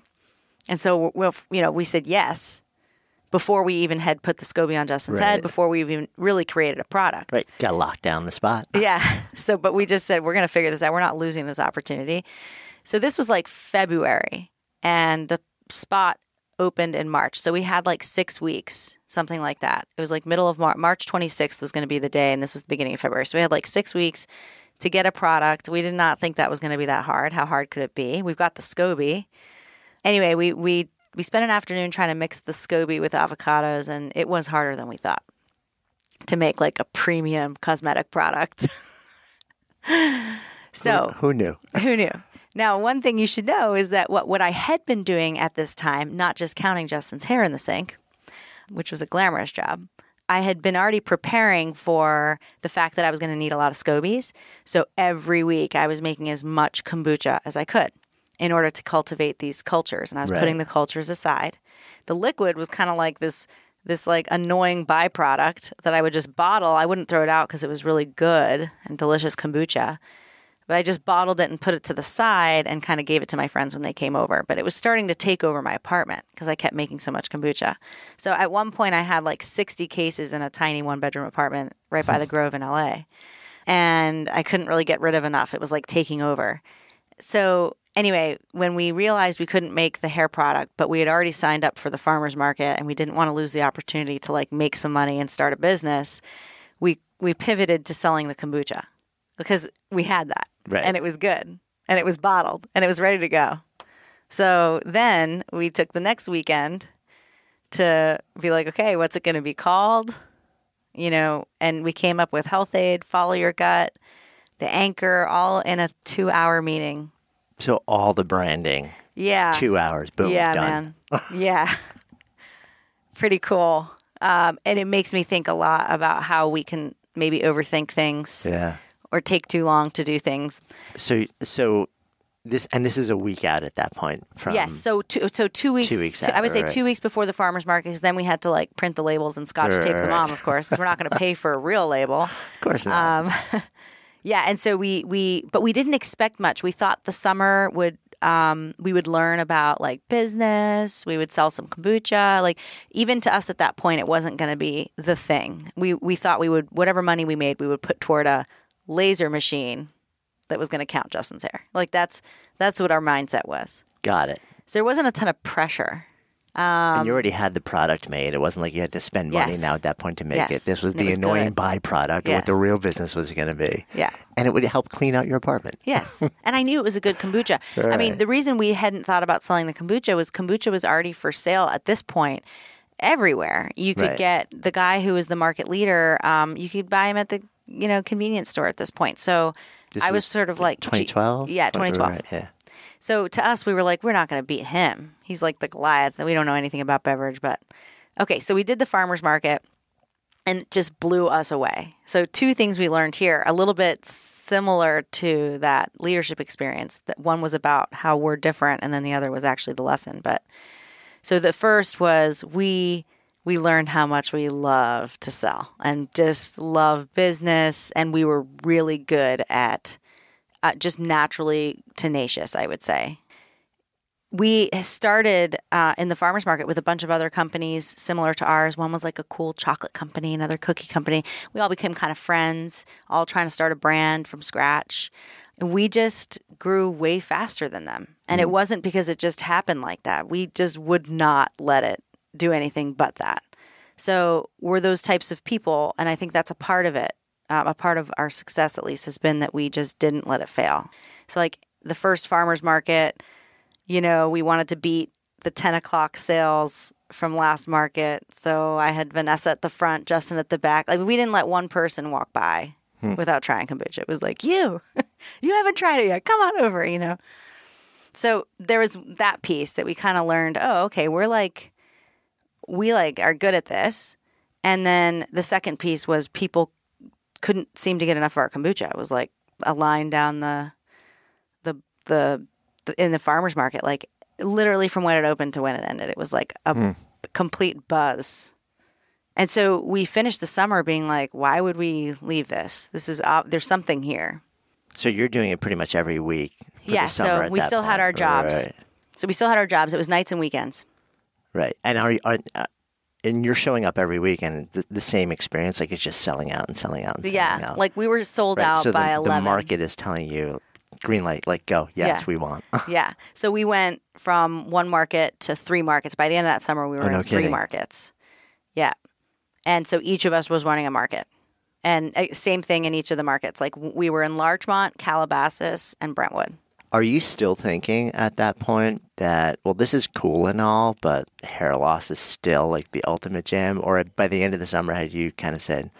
And so we you know we said yes before we even had put the SCOBY on Justin's head, before we even really created a product. Right. Got locked down the spot. Yeah. So, but we just said, we're going to figure this out. We're not losing this opportunity. So, this was like February, and the spot opened in March. So, we had like six weeks, something like that. It was like middle of March. March 26th was going to be the day, and this was the beginning of February. So, we had like six weeks to get a product. We did not think that was going to be that hard. How hard could it be? We've got the SCOBY. Anyway, we, we, we spent an afternoon trying to mix the SCOBY with avocados, and it was harder than we thought to make like a premium cosmetic product. so Who knew? who knew? Now, one thing you should know is that what, what I had been doing at this time, not just counting Justin's hair in the sink, which was a glamorous job, I had been already preparing for the fact that I was going to need a lot of scobies. So every week I was making as much kombucha as I could in order to cultivate these cultures. And I was Right. putting the cultures aside. The liquid was kind of like this this like annoying byproduct that I would just bottle. I wouldn't throw it out because it was really good and delicious kombucha. But I just bottled it and put it to the side and kind of gave it to my friends when they came over. But it was starting to take over my apartment because I kept making so much kombucha. So at one point, I had like 60 cases in a tiny one bedroom apartment right by the Grove in LA. And I couldn't really get rid of enough. It was like taking over. So anyway, when we realized we couldn't make the hair product, but we had already signed up for the farmers market and we didn't want to lose the opportunity to like make some money and start a business, we we pivoted to selling the kombucha because we had that. Right. And it was good. And it was bottled and it was ready to go. So then we took the next weekend to be like, okay, what's it going to be called? You know, and we came up with Health-Ade, Follow Your Gut, The Anchor, all in a two hour meeting. So all the branding, Yeah. two hours, boom, yeah, done. man. yeah. Pretty cool. Um, and it makes me think a lot about how we can maybe overthink things Yeah. Or take too long to do things. So so this and this is a week out at that point from yes. So two, so two weeks. Two weeks two- I would say right. two weeks before the farmers market, because then we had to like print the labels and scotch tape Right, them on, of course, because we're not going to pay for a real label. Of course not. Um, Yeah, and so we we but we didn't expect much. We thought the summer would um, we would learn about like business. We would sell some kombucha. Like even to us at that point, it wasn't going to be the thing. We we thought we would whatever money we made, we would put toward a laser machine that was going to count Justin's hair. Like that's that's what our mindset was. Got it. So there wasn't a ton of pressure. and you already had the product made. It wasn't like you had to spend money Um, Yes. now at that point to make Yes. it. This was And the was annoying good. byproduct of what the real business was going to be. Yeah. And it would help clean out your apartment. Yes. and I knew it was a good kombucha. I mean, the reason we hadn't thought about selling the kombucha was kombucha was already for sale at this point everywhere. You could Right. get the guy who was the market leader, um, you could buy him at the, you know, convenience store at this point. So This I was, was sort of like, gee- 2012? Yeah, 2012. Right, yeah. So to us, we were like, we're not going to beat him. He's like the Goliath. We don't know anything about beverage, but okay. So we did the farmers market and it just blew us away. So two things we learned here, a little bit similar to that leadership experience. That one was about how we're different, and then the other was actually the lesson. But so the first was we we learned how much we love to sell and just love business, and we were really good at uh, just naturally tenacious, I would say. We started uh, in the farmers market with a bunch of other companies similar to ours. One was like a cool chocolate company, another cookie company. We all became kind of friends, all trying to start a brand from scratch. And we just grew way faster than them. And it wasn't because it just happened like that. We just would not let it do anything but that. So we're those types of people. And I think that's a part of it. Um, a part of our success, at least, has been that we just didn't let it fail. So, like the first farmers market, you know, we wanted to beat the 10 o'clock sales from last market. So I had Vanessa at the front, Justin at the back. Like we didn't let one person walk by without trying kombucha. It was like, you, you haven't tried it yet. Come on over, you know? So there was that piece that we kind of learned, oh, okay, we're like, we like are good at this. And then the second piece was people couldn't seem to get enough of our kombucha. It was like a line down the, the, the, the in the farmer's market, like literally from when it opened to when it ended. It was like a hmm. complete buzz. And so we finished the summer being like, why would we leave this? This is, there's something here. So you're doing it pretty much every week. For Yeah, the summer so we still had our jobs. Right. So we still had our jobs. It was nights and weekends. Right. And are, you- are uh, and you're showing up every week and the, the same experience, like it's just selling out and selling out and selling yeah. out. Like we were sold Right, out so by the, 11. the market is telling you green light, like go. Yes, Yeah. we want. yeah. So we went from one market to three markets. By the end of that summer, we were Oh, no in three markets. Yeah. And so each of us was running a market. And uh, same thing in each of the markets. Like we were in Larchmont, Calabasas, and Brentwood. Are you still thinking at that point that well, this is cool and all, but hair loss is still like the ultimate jam? Or by the end of the summer, had you kind of said,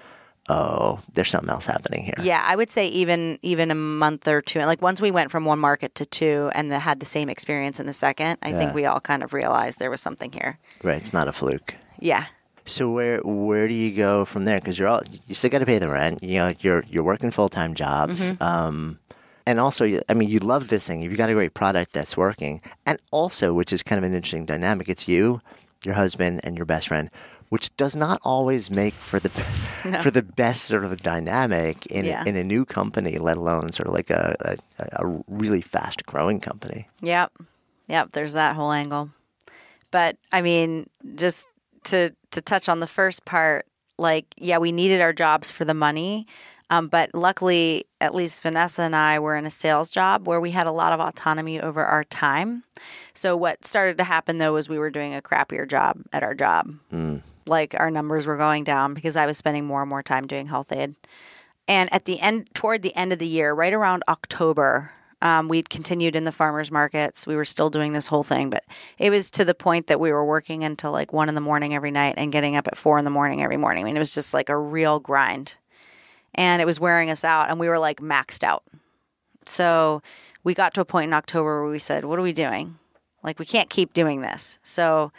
"Oh, there's something else happening here"? Yeah, I would say even even a month or two. Like once we went from one market to two and the, had the same experience in the second, I think we all kind of realized there was something here. Right. It's not a fluke. Yeah. So where where do you go from there? Because you're all you still got to pay the rent. You know, you're you're working full time jobs. Mm-hmm. Um, and also, I mean, you love this thing. You've got a great product that's working. And also, which is kind of an interesting dynamic, it's you, your husband, and your best friend, which does not always make for the for the best sort of dynamic in Yeah. in a new company, let alone sort of like a a, a really fast growing company. Yep. Yep, there's that whole angle. But I mean, just to to touch on the first part, like yeah, we needed our jobs for the money. Um, but luckily, at least Vanessa and I were in a sales job where we had a lot of autonomy over our time. So what started to happen though was we were doing a crappier job at our job. Like our numbers were going down because I was spending more and more time doing Health-Ade. And at the end, toward the end of the year, right around October, um, we'd continued in the farmers markets. We were still doing this whole thing, but it was to the point that we were working until like one in the morning every night and getting up at four in the morning every morning. I mean, it was just like a real grind. And it was wearing us out, and we were like maxed out. So we got to a point in October where we said, What are we doing? Like, we can't keep doing this. So,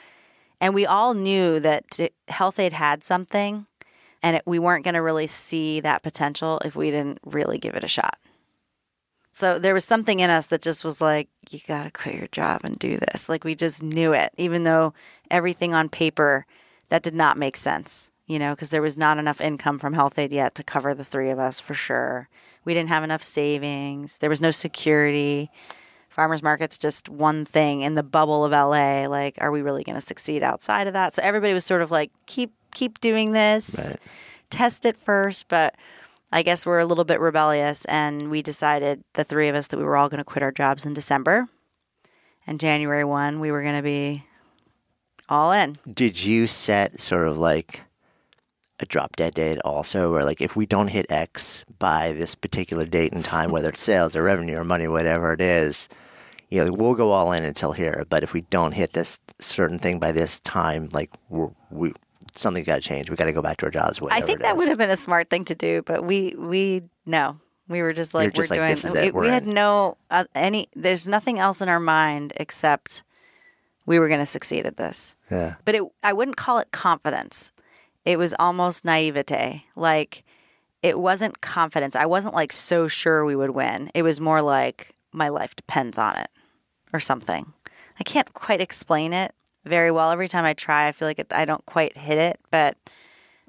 and we all knew that Health-Ade had something, and it, we weren't going to really see that potential if we didn't really give it a shot. So there was something in us that just was like, you got to quit your job and do this. Like we just knew it, even though everything on paper that did not make sense, you know, because there was not enough income from Health-Ade yet to cover the three of us for sure. We didn't have enough savings. There was no security. Farmers market's just one thing in the bubble of LA. Like, are we really going to succeed outside of that? So everybody was sort of like, keep keep doing this, test it first. But I guess we're a little bit rebellious, and we decided the three of us that we were all going to quit our jobs in December. And January one, we were going to be all in. Did you set sort of like a drop dead date also, or like if we don't hit X by this particular date and time, whether it's sales or revenue or money, whatever it is, you know, we'll go all in until here. But if we don't hit this certain thing by this time, like we're, we something's got to change. We got to go back to our jobs. I think it that would have been a smart thing to do, but we we no, we were just like just we're like, doing. "This is we, it, we're we had in." no uh, any. There's nothing else in our mind except we were going to succeed at this. Yeah. But it, I wouldn't call it confidence. It was almost naivete. Like it wasn't confidence. I wasn't like so sure we would win. It was more like my life depends on it or something. I can't quite explain it very well. Every time I try, I feel like it, I don't quite hit it, but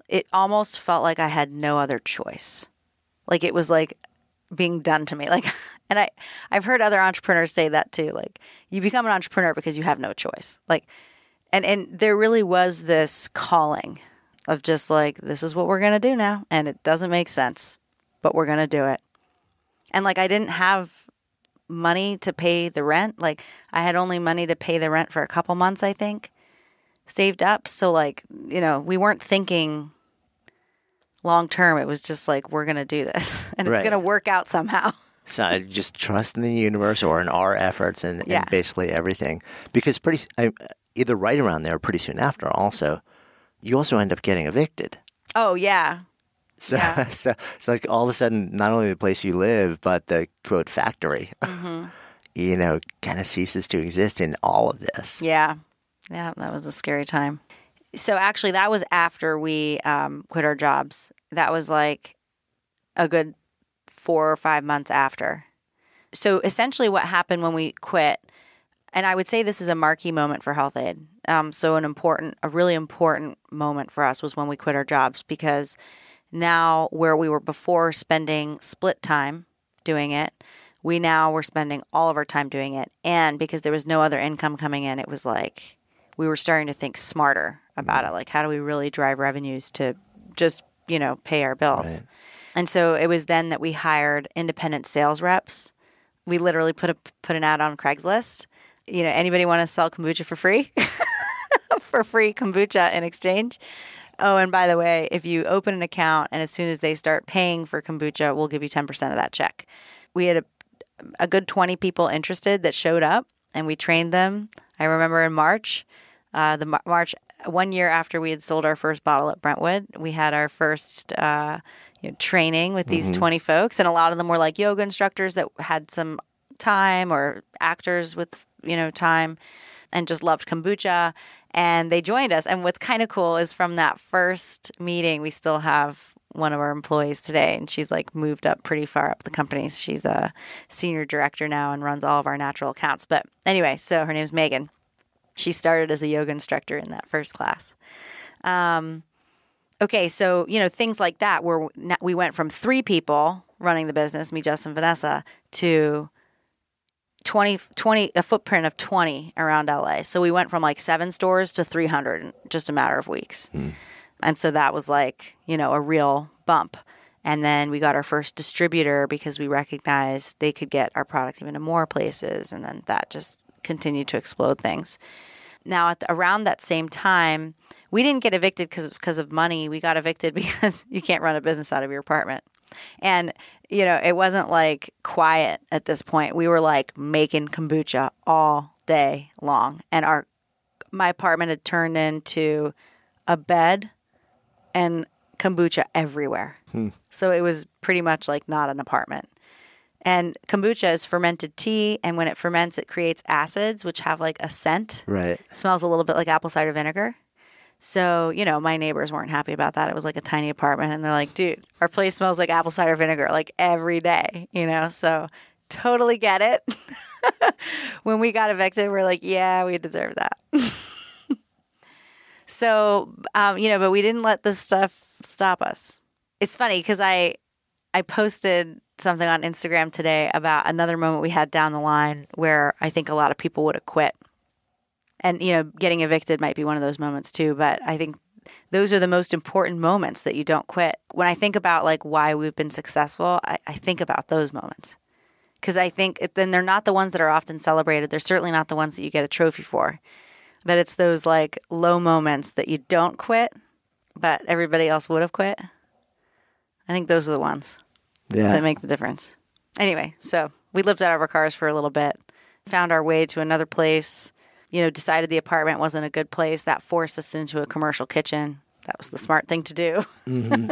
it almost felt like I had no other choice. Like it was like being done to me. Like, and I, I've heard other entrepreneurs say that too. Like, you become an entrepreneur because you have no choice. Like, and and there really was this calling of just like this is what we're gonna do now, and it doesn't make sense, but we're gonna do it. And like, I didn't have money to pay the rent. Like, I had only money to pay the rent for a couple months, I think, saved up. So like, you know, we weren't thinking long term. It was just like we're gonna do this, and Right. it's gonna work out somehow. So I just trust in the universe or in our efforts and, Yeah. and basically everything. Because pretty, I, either right around there pretty soon after, also, you also end up getting evicted. Oh yeah, So, Yeah. so it's like all of a sudden, not only the place you live, but the quote factory, Mm-hmm. you know, kind of ceases to exist in all of this. yeah, yeah. That was a scary time. So actually, that was after we um, quit our jobs. That was like a good four or five months after. So essentially, what happened when we quit, and I would say this is a marquee moment for Health-Ade. Um, so an important, a really important moment for us was when we quit our jobs because now where we were before spending split time doing it, we now were spending all of our time doing it, and because there was no other income coming in, it was like we were starting to think smarter about it. Like, how do we really drive revenues to just you know pay our bills? And so it was then that we hired independent sales reps. We literally put a put an ad on Craigslist. You know, anybody want to sell kombucha for free? for free kombucha in exchange. Oh, and by the way, if you open an account and as soon as they start paying for kombucha, we'll give you 10% of that check. We had a, a good 20 people interested that showed up and we trained them. I remember in March, uh, the Mar- March, one year after we had sold our first bottle at Brentwood, we had our first uh, you know, training with these 20 folks. And a lot of them were like yoga instructors that had some time or actors with, you know, time and just loved kombucha. and they joined us. And what's kind of cool is from that first meeting, we still have one of our employees today, and she's like moved up pretty far up the company. She's a senior director now and runs all of our natural accounts. But anyway, so her name's Megan. She started as a yoga instructor in that first class. Um, okay, so you know things like that, where we went from three people running the business, me, Justin, Vanessa, to 20, 20, a footprint of 20 around LA. So we went from like seven stores to 300 in just a matter of weeks. Mm. And so that was like, you know, a real bump. And then we got our first distributor because we recognized they could get our product even to more places. And then that just continued to explode things. Now, at the, around that same time, we didn't get evicted because of money. We got evicted because you can't run a business out of your apartment. And, you know, it wasn't like quiet at this point. We were like making kombucha all day long. And our, my apartment had turned into a bed and kombucha everywhere. Hmm. So it was pretty much like not an apartment. And kombucha is fermented tea, and when it ferments, it creates acids, which have like a scent. Right. It smells a little bit like apple cider vinegar. So, you know, my neighbors weren't happy about that. It was like a tiny apartment, and they're like, dude, our place smells like apple cider vinegar like every day, you know? So, totally get it. when we got evicted, we're like, yeah, we deserve that. so, um, you know, but we didn't let this stuff stop us. It's funny because I, I posted something on Instagram today about another moment we had down the line where I think a lot of people would have quit. And, you know, getting evicted might be one of those moments too. But I think those are the most important moments that you don't quit. When I think about like why we've been successful, I, I think about those moments. Because I think it, then they're not the ones that are often celebrated. They're certainly not the ones that you get a trophy for. But it's those like low moments that you don't quit, but everybody else would have quit. I think those are the ones yeah. that make the difference. Anyway, so we lived out of our cars for a little bit, found our way to another place, you know, decided the apartment wasn't a good place. That forced us into a commercial kitchen. That was the smart thing to do. Mm-hmm.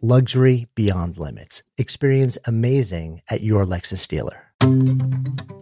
luxury beyond limits. Experience amazing at your Lexus dealer.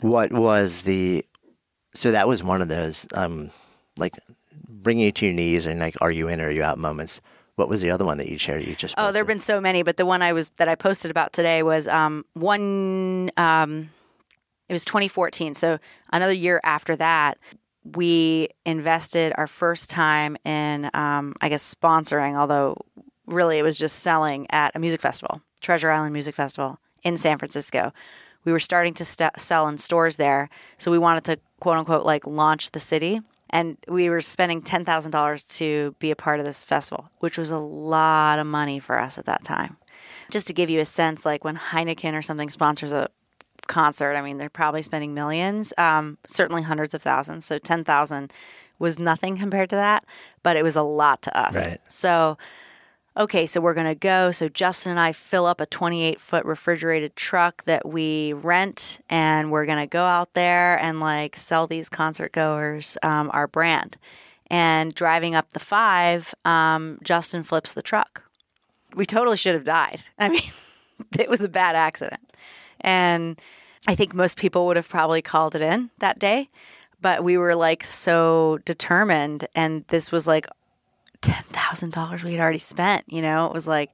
What was the? So that was one of those, um, like bringing you to your knees and like, are you in or are you out moments. What was the other one that you shared? You just Oh, there have been so many, but the one I was that I posted about today was um, one. Um, it was 2014, so another year after that, we invested our first time in, um, I guess, sponsoring. Although really, it was just selling at a music festival, Treasure Island Music Festival in San Francisco. We were starting to st- sell in stores there, so we wanted to quote unquote like launch the city. And we were spending ten thousand dollars to be a part of this festival, which was a lot of money for us at that time. Just to give you a sense, like when Heineken or something sponsors a concert, I mean, they're probably spending millions, um, certainly hundreds of thousands. So ten thousand was nothing compared to that, but it was a lot to us. Right. So okay, so we're going to go. So Justin and I fill up a 28 foot refrigerated truck that we rent, and we're going to go out there and like sell these concert goers um, our brand. And driving up the five, um, Justin flips the truck. We totally should have died. I mean, it was a bad accident. And I think most people would have probably called it in that day. But we were like so determined. And this was like $10,000 we had already spent, you know? It was like,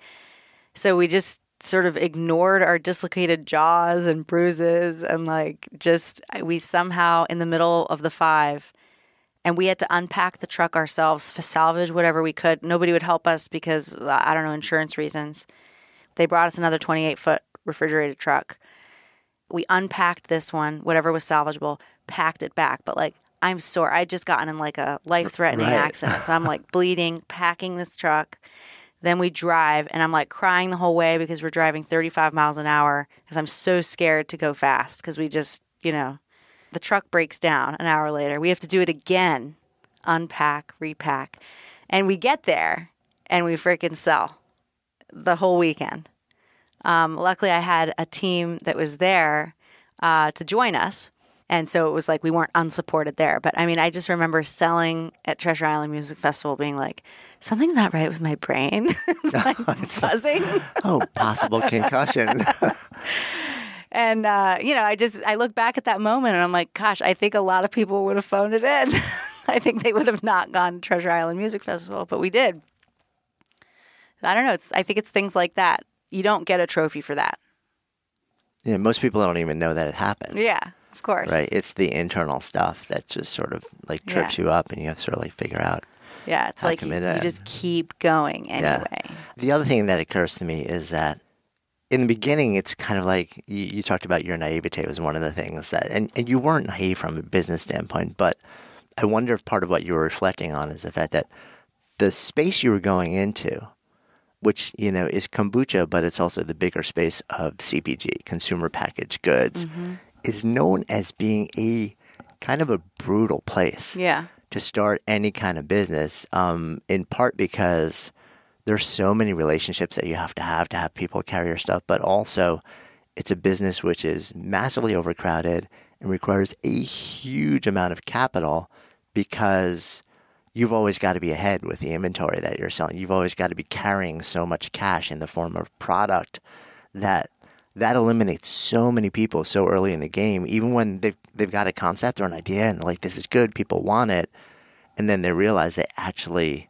so we just sort of ignored our dislocated jaws and bruises and like just, we somehow in the middle of the five, and we had to unpack the truck ourselves, salvage whatever we could. Nobody would help us because, uh, I don't know, insurance reasons. They brought us another 28 foot refrigerated truck. We unpacked this one, whatever was salvageable, packed it back. But like, I'm sore. I'd just gotten in like a life threatening Right. accident. So I'm like bleeding, packing this truck. Then we drive, and I'm like crying the whole way because we're driving 35 miles an hour because I'm so scared to go fast because we just, you know, the truck breaks down an hour later. We have to do it again, unpack, repack. And we get there and we freaking sell the whole weekend. Um, luckily, I had a team that was there uh, to join us. And so it was like we weren't unsupported there. But I mean, I just remember selling at Treasure Island Music Festival being like, something's not right with my brain. it's like buzzing. oh, possible concussion. And uh, you know, I just I look back at that moment and I'm like, gosh, I think a lot of people would have phoned it in. I think they would have not gone to Treasure Island Music Festival, but we did. I don't know. It's I think it's things like that. You don't get a trophy for that. yeah, most people don't even know that it happened. Yeah, of course. Right. It's the internal stuff that just sort of like trips Yeah. you up and you have to sort of like figure out. Yeah, it's like you, you just keep going anyway. The other thing that occurs to me is that in the beginning, it's kind of like you, you talked about your naivete was one of the things that, and, and you weren't naive from a business standpoint, but I wonder if part of what you were reflecting on is the fact that the space you were going into, which, you know, is kombucha, but it's also the bigger space of CPG, consumer packaged goods, mm-hmm. Is known as being a kind of a brutal place Yeah. to start any kind of business, um, in part because there's so many relationships that you have to have to have people carry your stuff, but also it's a business which is massively overcrowded and requires a huge amount of capital because you've always got to be ahead with the inventory that you're selling. You've always got to be carrying so much cash in the form of product that that eliminates so many people so early in the game, even when they've they've got a concept or an idea and they're like, this is good, people want it, and then they realize they actually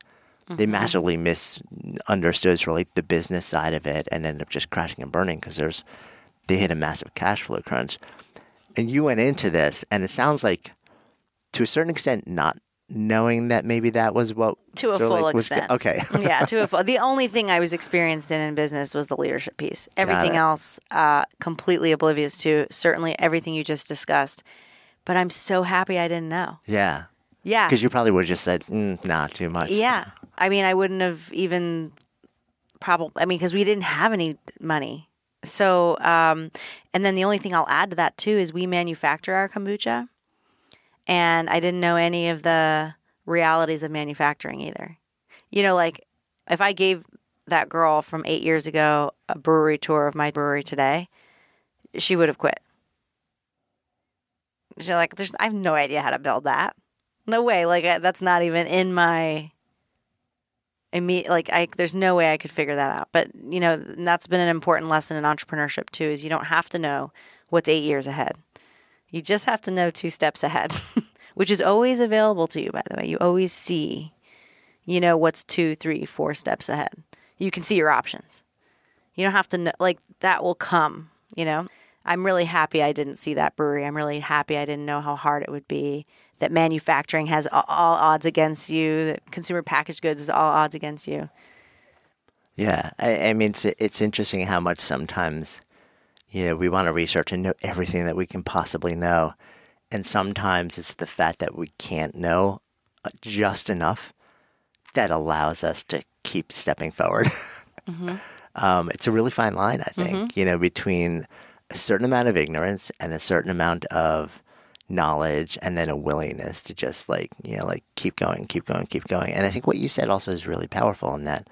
they mm-hmm. massively misunderstood like the business side of it and end up just crashing and burning because there's they hit a massive cash flow crunch. And you went into this and it sounds like to a certain extent not knowing that maybe that was what To a full like was extent. okay. yeah, to a full. The only thing I was experienced in in business was the leadership piece. Everything else, uh, completely oblivious to. Certainly everything you just discussed. But I'm so happy I didn't know. yeah. Yeah. Because you probably would have just said, mm, nah, too much. Yeah. I mean, I wouldn't have even probably, I mean, because we didn't have any money. So, um, and then the only thing I'll add to that too is we manufacture our kombucha, and I didn't know any of the realities of manufacturing either. You know, like if I gave that girl from eight years ago a brewery tour of my brewery today, she would have quit. She's like, "There's, I have no idea how to build that. No way. Like uh, that's not even in my immediate. Like I, there's no way I could figure that out. But you know, that's been an important lesson in entrepreneurship too. Is you don't have to know what's eight years ahead. You just have to know two steps ahead, which is always available to you. By the way, you always see, you know, what's two, three, four steps ahead. You can see your options. You don't have to know. Like that will come. You know. I'm really happy I didn't see that brewery. I'm really happy I didn't know how hard it would be. That manufacturing has all odds against you. That consumer packaged goods is all odds against you. Yeah, I, I mean, it's it's interesting how much sometimes, you know, we want to research and know everything that we can possibly know, and sometimes it's the fact that we can't know uh, just enough that allows us to keep stepping forward. Mm-hmm. um, it's a really fine line, I think, mm-hmm. you know, between a certain amount of ignorance and a certain amount of knowledge and then a willingness to just like you know like keep going keep going keep going and i think what you said also is really powerful in that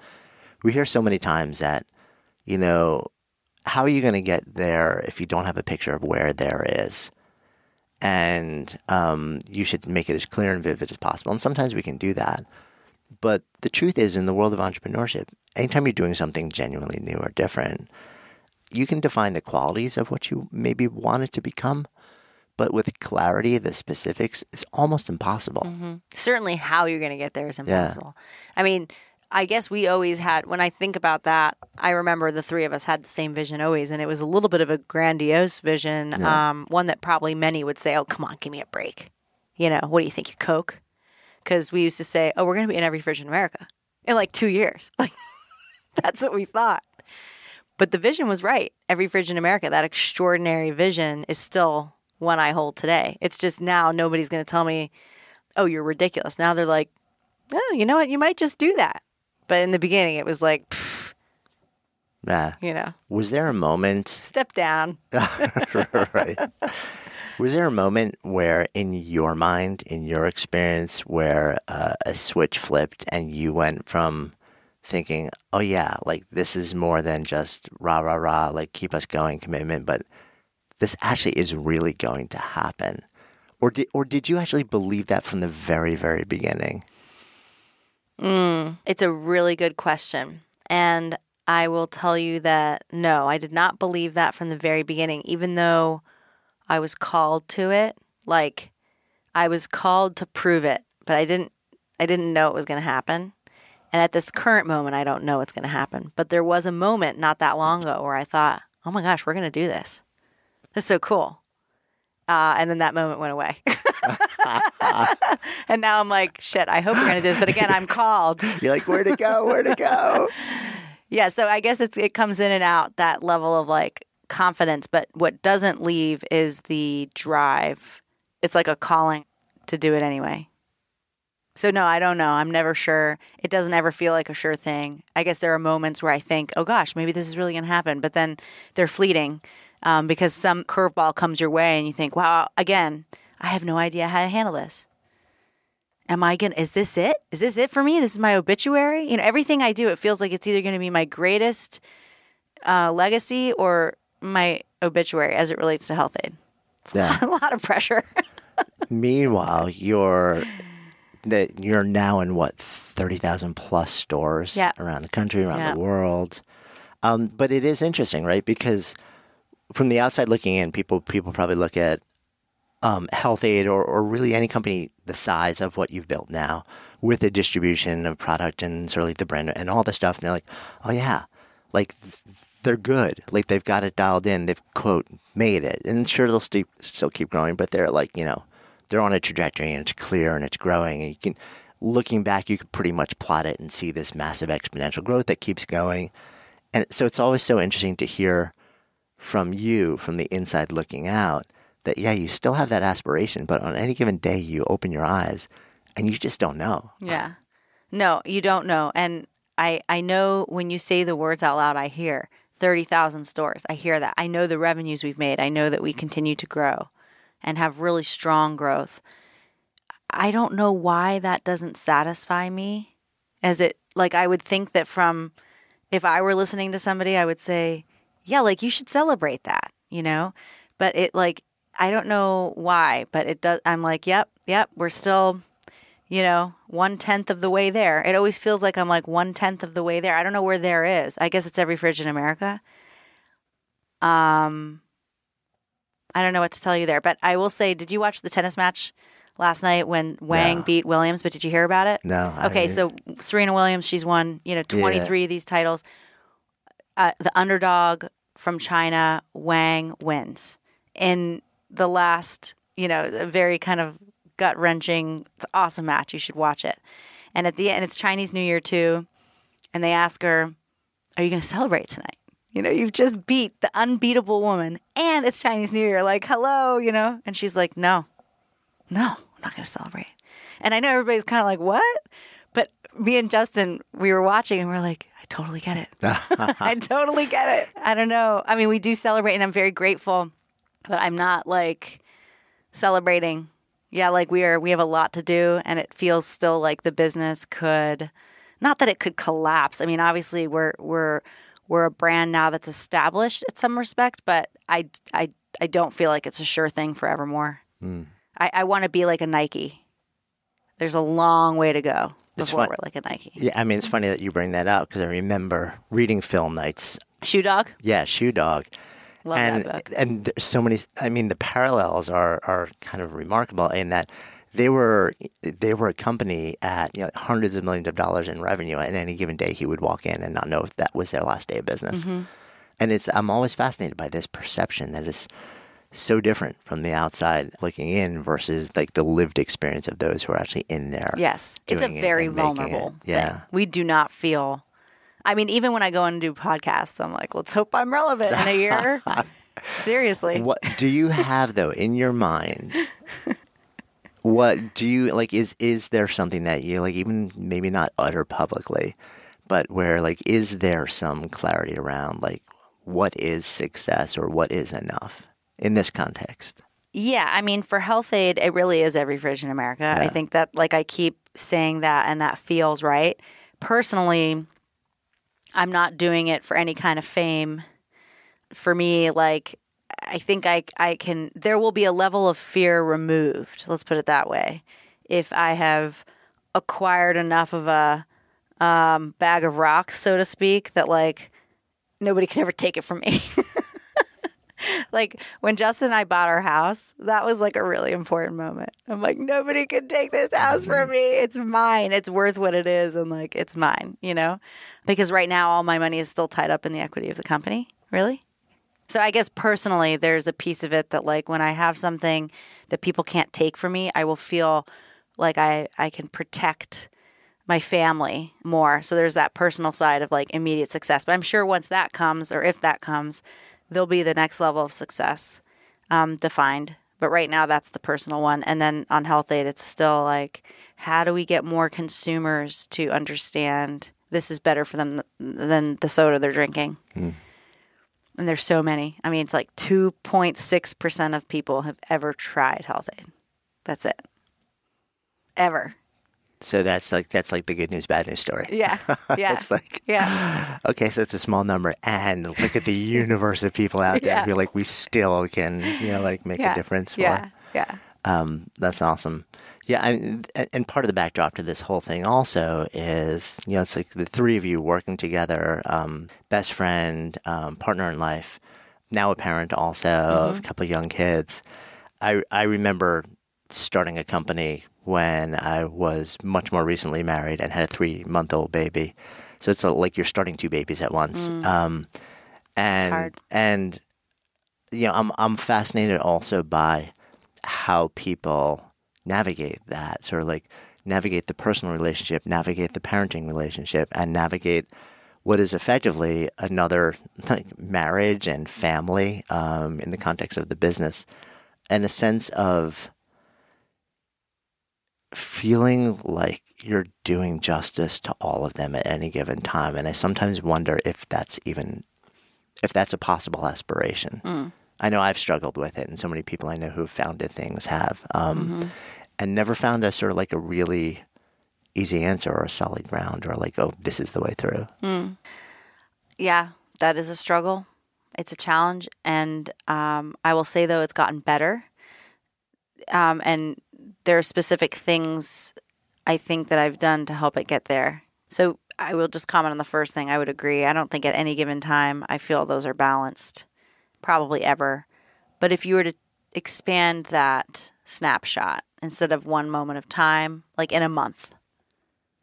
we hear so many times that you know how are you going to get there if you don't have a picture of where there is and um, you should make it as clear and vivid as possible and sometimes we can do that but the truth is in the world of entrepreneurship anytime you're doing something genuinely new or different you can define the qualities of what you maybe want it to become, but with clarity, the specifics is almost impossible. Mm-hmm. Certainly, how you're going to get there is impossible. Yeah. I mean, I guess we always had, when I think about that, I remember the three of us had the same vision always, and it was a little bit of a grandiose vision, yeah. um, one that probably many would say, oh, come on, give me a break. You know, what do you think, you Coke? Because we used to say, oh, we're going to be in every fridge in America in like two years. Like, that's what we thought. But the vision was right. Every fridge in America, that extraordinary vision is still one I hold today. It's just now nobody's going to tell me, oh, you're ridiculous. Now they're like, oh, you know what? You might just do that. But in the beginning, it was like, nah. you know. Was there a moment? Step down. right. Was there a moment where, in your mind, in your experience, where uh, a switch flipped and you went from thinking, oh yeah, like this is more than just rah rah rah, like keep us going commitment, but this actually is really going to happen. Or did or did you actually believe that from the very very beginning? Mm, it's a really good question, and I will tell you that no, I did not believe that from the very beginning, even though I was called to it. Like I was called to prove it, but I didn't. I didn't know it was going to happen. And at this current moment, I don't know what's going to happen. But there was a moment not that long ago where I thought, oh my gosh, we're going to do this. That's so cool. Uh, and then that moment went away. and now I'm like, shit, I hope we're going to do this. But again, I'm called. You're like, where to go? Where to go? yeah. So I guess it's, it comes in and out that level of like confidence. But what doesn't leave is the drive. It's like a calling to do it anyway. So no, I don't know. I'm never sure. It doesn't ever feel like a sure thing. I guess there are moments where I think, oh gosh, maybe this is really going to happen, but then they're fleeting um, because some curveball comes your way and you think, wow, again, I have no idea how to handle this. Am I going to, is this it? Is this it for me? This is my obituary? You know, everything I do, it feels like it's either going to be my greatest uh, legacy or my obituary as it relates to Health-Ade. It's yeah. a lot of pressure. Meanwhile, you're that you're now in what thirty thousand plus stores yeah. around the country, around yeah. the world. Um, but it is interesting, right? Because from the outside looking in, people people probably look at um, Health-Ade or, or really any company the size of what you've built now with the distribution of product and sort of like the brand and all the stuff. And they're like, oh yeah, like they're good. Like they've got it dialed in. They've quote made it. And sure, they'll st- still keep growing, but they're like, you know, they're on a trajectory and it's clear and it's growing and you can looking back you could pretty much plot it and see this massive exponential growth that keeps going and so it's always so interesting to hear from you from the inside looking out that yeah you still have that aspiration but on any given day you open your eyes and you just don't know yeah no you don't know and i i know when you say the words out loud i hear 30,000 stores. I hear that. I know the revenues we've made. I know that we continue to grow and have really strong growth. I don't know why that doesn't satisfy me as it like I would think that from if I were listening to somebody I would say, yeah, like you should celebrate that, you know? But it like I don't know why, but it does I'm like, yep, yep, we're still you know, one tenth of the way there. It always feels like I'm like one tenth of the way there. I don't know where there is. I guess it's every fridge in America. Um, I don't know what to tell you there, but I will say, did you watch the tennis match last night when Wang No. beat Williams? But did you hear about it? No, I Okay, didn't. so Serena Williams, she's won you know 23 of these titles. Uh, the underdog from China, Wang wins in the last, you know, a very kind of gut wrenching. It's an awesome match. You should watch it. And at the end, it's Chinese New Year too, and they ask her, "Are you going to celebrate tonight?" You know, you've just beat the unbeatable woman, and it's Chinese New Year. Like, hello, you know, and she's like, "No, no, I'm not going to celebrate." And I know everybody's kind of like, "What?" But me and Justin, we were watching, and we're like, "I totally get it. I totally get it." I don't know. I mean, we do celebrate, and I'm very grateful, but I'm not like celebrating. Yeah, like we are. We have a lot to do, and it feels still like the business could, not that it could collapse. I mean, obviously, we're we're we're a brand now that's established in some respect, but I I I don't feel like it's a sure thing forevermore. Hmm. I, I want to be like a Nike. There's a long way to go before we're like a Nike. Yeah, I mean, it's funny that you bring that up because I remember reading Phil Knight's. Shoe dog. Yeah, Shoe Dog. Love and that book. and there's so many. I mean, the parallels are are kind of remarkable in that they were they were a company at you know, hundreds of millions of dollars in revenue. And any given day, he would walk in and not know if that was their last day of business. Mm-hmm. And it's I'm always fascinated by this perception that is so different from the outside looking in versus like the lived experience of those who are actually in there. Yes, it's a it very it. vulnerable. Yeah. thing. we do not feel. I mean, even when I go and do podcasts, I'm like, let's hope I'm relevant in a year. Seriously, What do you have though in your mind? What do you like? Is is there something that you like? Even maybe not utter publicly, but where like is there some clarity around like what is success or what is enough in this context? Yeah, I mean, for Health-Ade, it really is every fridge in America. I think that, like, I keep saying that, and that feels right. Personally, I'm not doing it for any kind of fame. For me, like, I think I I can. There will be a level of fear removed. Let's put it that way. If I have acquired enough of a um, bag of rocks, so to speak, that like nobody can ever take it from me. like when Justin and I bought our house, that was like a really important moment. I'm like, nobody can take this house from mm-hmm. me. It's mine. It's worth what it is. And like, it's mine, you know? Because right now, all my money is still tied up in the equity of the company. Really? So I guess personally, there's a piece of it that like when I have something that people can't take from me, I will feel like I, I can protect my family more. So there's that personal side of like immediate success. But I'm sure once that comes, or if that comes, there'll be the next level of success um, defined. But right now, that's the personal one. And then on Health-Ade, it's still like, how do we get more consumers to understand this is better for them than the soda they're drinking? And there's so many. I mean, it's like 2.6% of people have ever tried Health Aid. That's it. Ever. So that's like that's like the good news, bad news story. Yeah. Yeah. It's like yeah. okay, so it's a small number, and look at the universe of people out there Yeah. who like we still can you know like make Yeah. a difference for. Yeah. Yeah. Um, that's awesome. Yeah, I, and- and part of the backdrop to this whole thing also is, you know, it's like the three of you working together, um, best friend, um, partner in life, now a parent also of a couple of young kids. I I remember starting a company when I was much more recently married and had a three month old baby. So it's a, like you're starting two babies at once. Um, and hard. and you know, I'm I'm fascinated also by how people navigate that, sort of like navigate the personal relationship, navigate the parenting relationship, and navigate what is effectively another like marriage and family um, in the context of the business, and a sense of feeling like you're doing justice to all of them at any given time. And I sometimes wonder if that's even if that's a possible aspiration. Mm. I know I've struggled with it, and so many people I know who have founded things have, um, Mm-hmm. and never found a sort of like a really easy answer or a solid ground or like, oh, this is the way through. Yeah, that is a struggle. It's a challenge, and um, I will say though it's gotten better. Um, and there are specific things I think that I've done to help it get there. So I will just comment on the first thing. I would agree. I don't think at any given time I feel those are balanced, probably ever. But if you were to expand that snapshot instead of one moment of time, like in a month,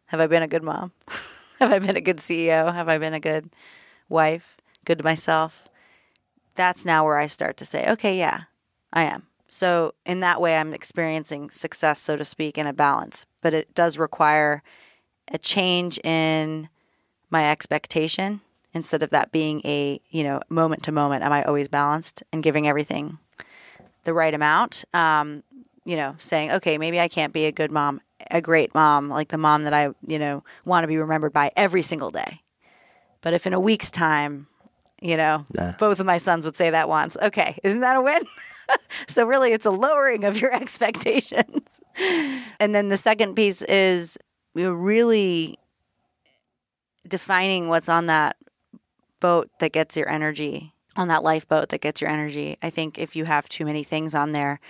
have I been a good mom? Have I been a good CEO? Have I been a good wife? Good to myself? That's now where I start to say, okay, yeah, I am. So, in that way, I'm experiencing success, so to speak, in a balance. But it does require a change in my expectation instead of that being a, you know, moment to moment. Am I always balanced and giving everything the right amount? Um, you know, saying, okay, maybe I can't be a good mom, a great mom, like the mom that I, you know, want to be remembered by every single day. But if in a week's time, you know, both of my sons would say that once, okay, isn't that a win? so really, it's a lowering of your expectations. and then the second piece is you're really defining what's on that boat that gets your energy, on that lifeboat that gets your energy. I think if you have too many things on there,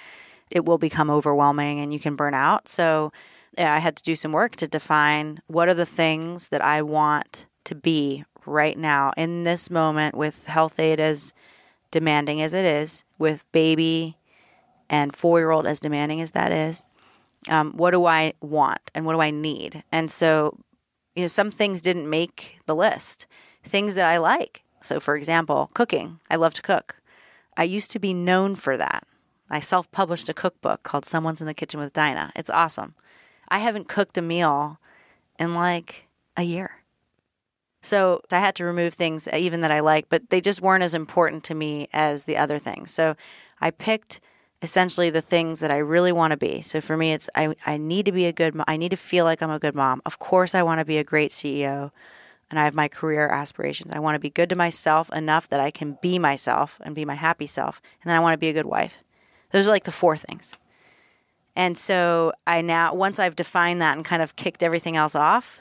it will become overwhelming and you can burn out. So yeah, I had to do some work to define what are the things that I want to be right now in this moment with Health-Ade as demanding as it is, with baby and four year old as demanding as that is. Um, what do I want and what do I need? And so, you know, some things didn't make the list. Things that I like. So, for example, cooking. I love to cook. I used to be known for that. I self published a cookbook called Someone's in the Kitchen with Daina. It's awesome. I haven't cooked a meal in like a year. So I had to remove things uh, even that I like, but they just weren't as important to me as the other things. So I picked essentially the things that I really want to be. So for me, it's I, I need to be a good mom. I need to feel like I'm a good mom. Of course, I want to be a great CEO and I have my career aspirations. I want to be good to myself enough that I can be myself and be my happy self. And then I want to be a good wife. Those are like the four things. And so I now, once I've defined that and kind of kicked everything else off,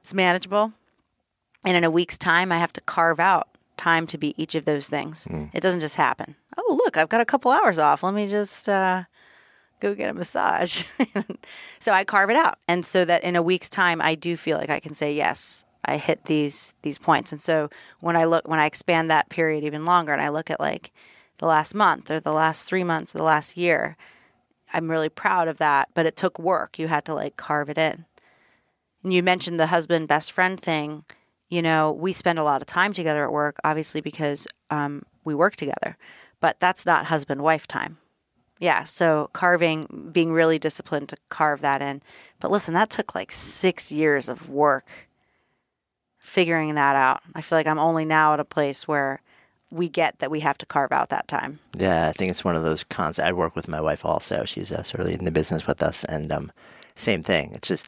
it's manageable. And in a week's time, I have to carve out time to be each of those things. It doesn't just happen. Oh, look, I've got a couple hours off. Let me just uh, go get a massage. so I carve it out, and so that in a week's time, I do feel like I can say yes. I hit these these points, and so when I look when I expand that period even longer, and I look at like the last month or the last three months or the last year, I'm really proud of that. But it took work. You had to like carve it in. And you mentioned the husband best friend thing you know, we spend a lot of time together at work, obviously because um, we work together, but that's not husband wife time. Yeah, so carving, being really disciplined to carve that in. But listen, that took like six years of work figuring that out. I feel like I'm only now at a place where we get that we have to carve out that time. Yeah, I think it's one of those concepts. I work with my wife also. She's uh, sort of in the business with us, and um, same thing. It's just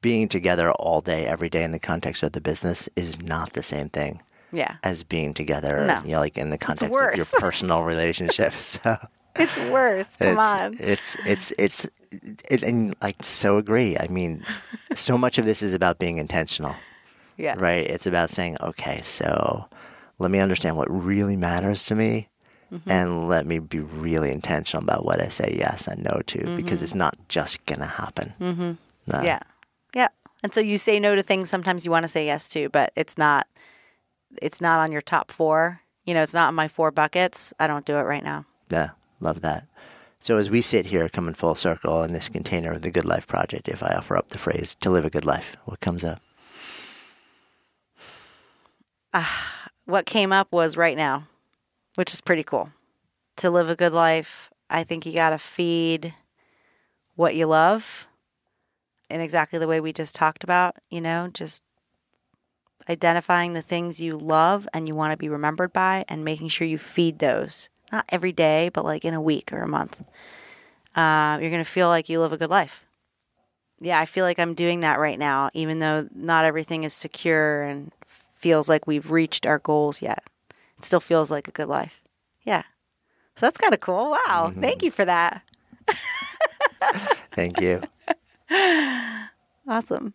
being together all day, every day in the context of the business is not the same thing Yeah. as being together, No. you know, like in the context of your personal relationships. So It's worse. Come it's, on. it's it's it's it, and I so agree. I mean, so much of this is about being intentional, Yeah. right? It's about saying, okay, so let me understand what really matters to me. Mm-hmm. And let me be really intentional about what I say yes and no to, because it's not just gonna happen. Mm-hmm. No. Yeah. And so you say no to things sometimes you want to say yes to, but it's not it's not on your top 4. You know, it's not in my four buckets. I don't do it right now. Yeah, love that. So as we sit here coming full circle in this container of the Good Life Project, if I offer up the phrase to live a good life, what comes up? Ah, what came up was right now, which is pretty cool. To live a good life, I think you got to feed what you love in exactly the way we just talked about, you know, just identifying the things you love and you want to be remembered by and making sure you feed those. Not every day, but like in a week or a month. Uh, you're going to feel like you live a good life. Yeah, I feel like I'm doing that right now, even though not everything is secure and feels like we've reached our goals yet. it still feels like a good life. Yeah. So that's kind of cool. Wow. Thank you for that. Thank you. Awesome.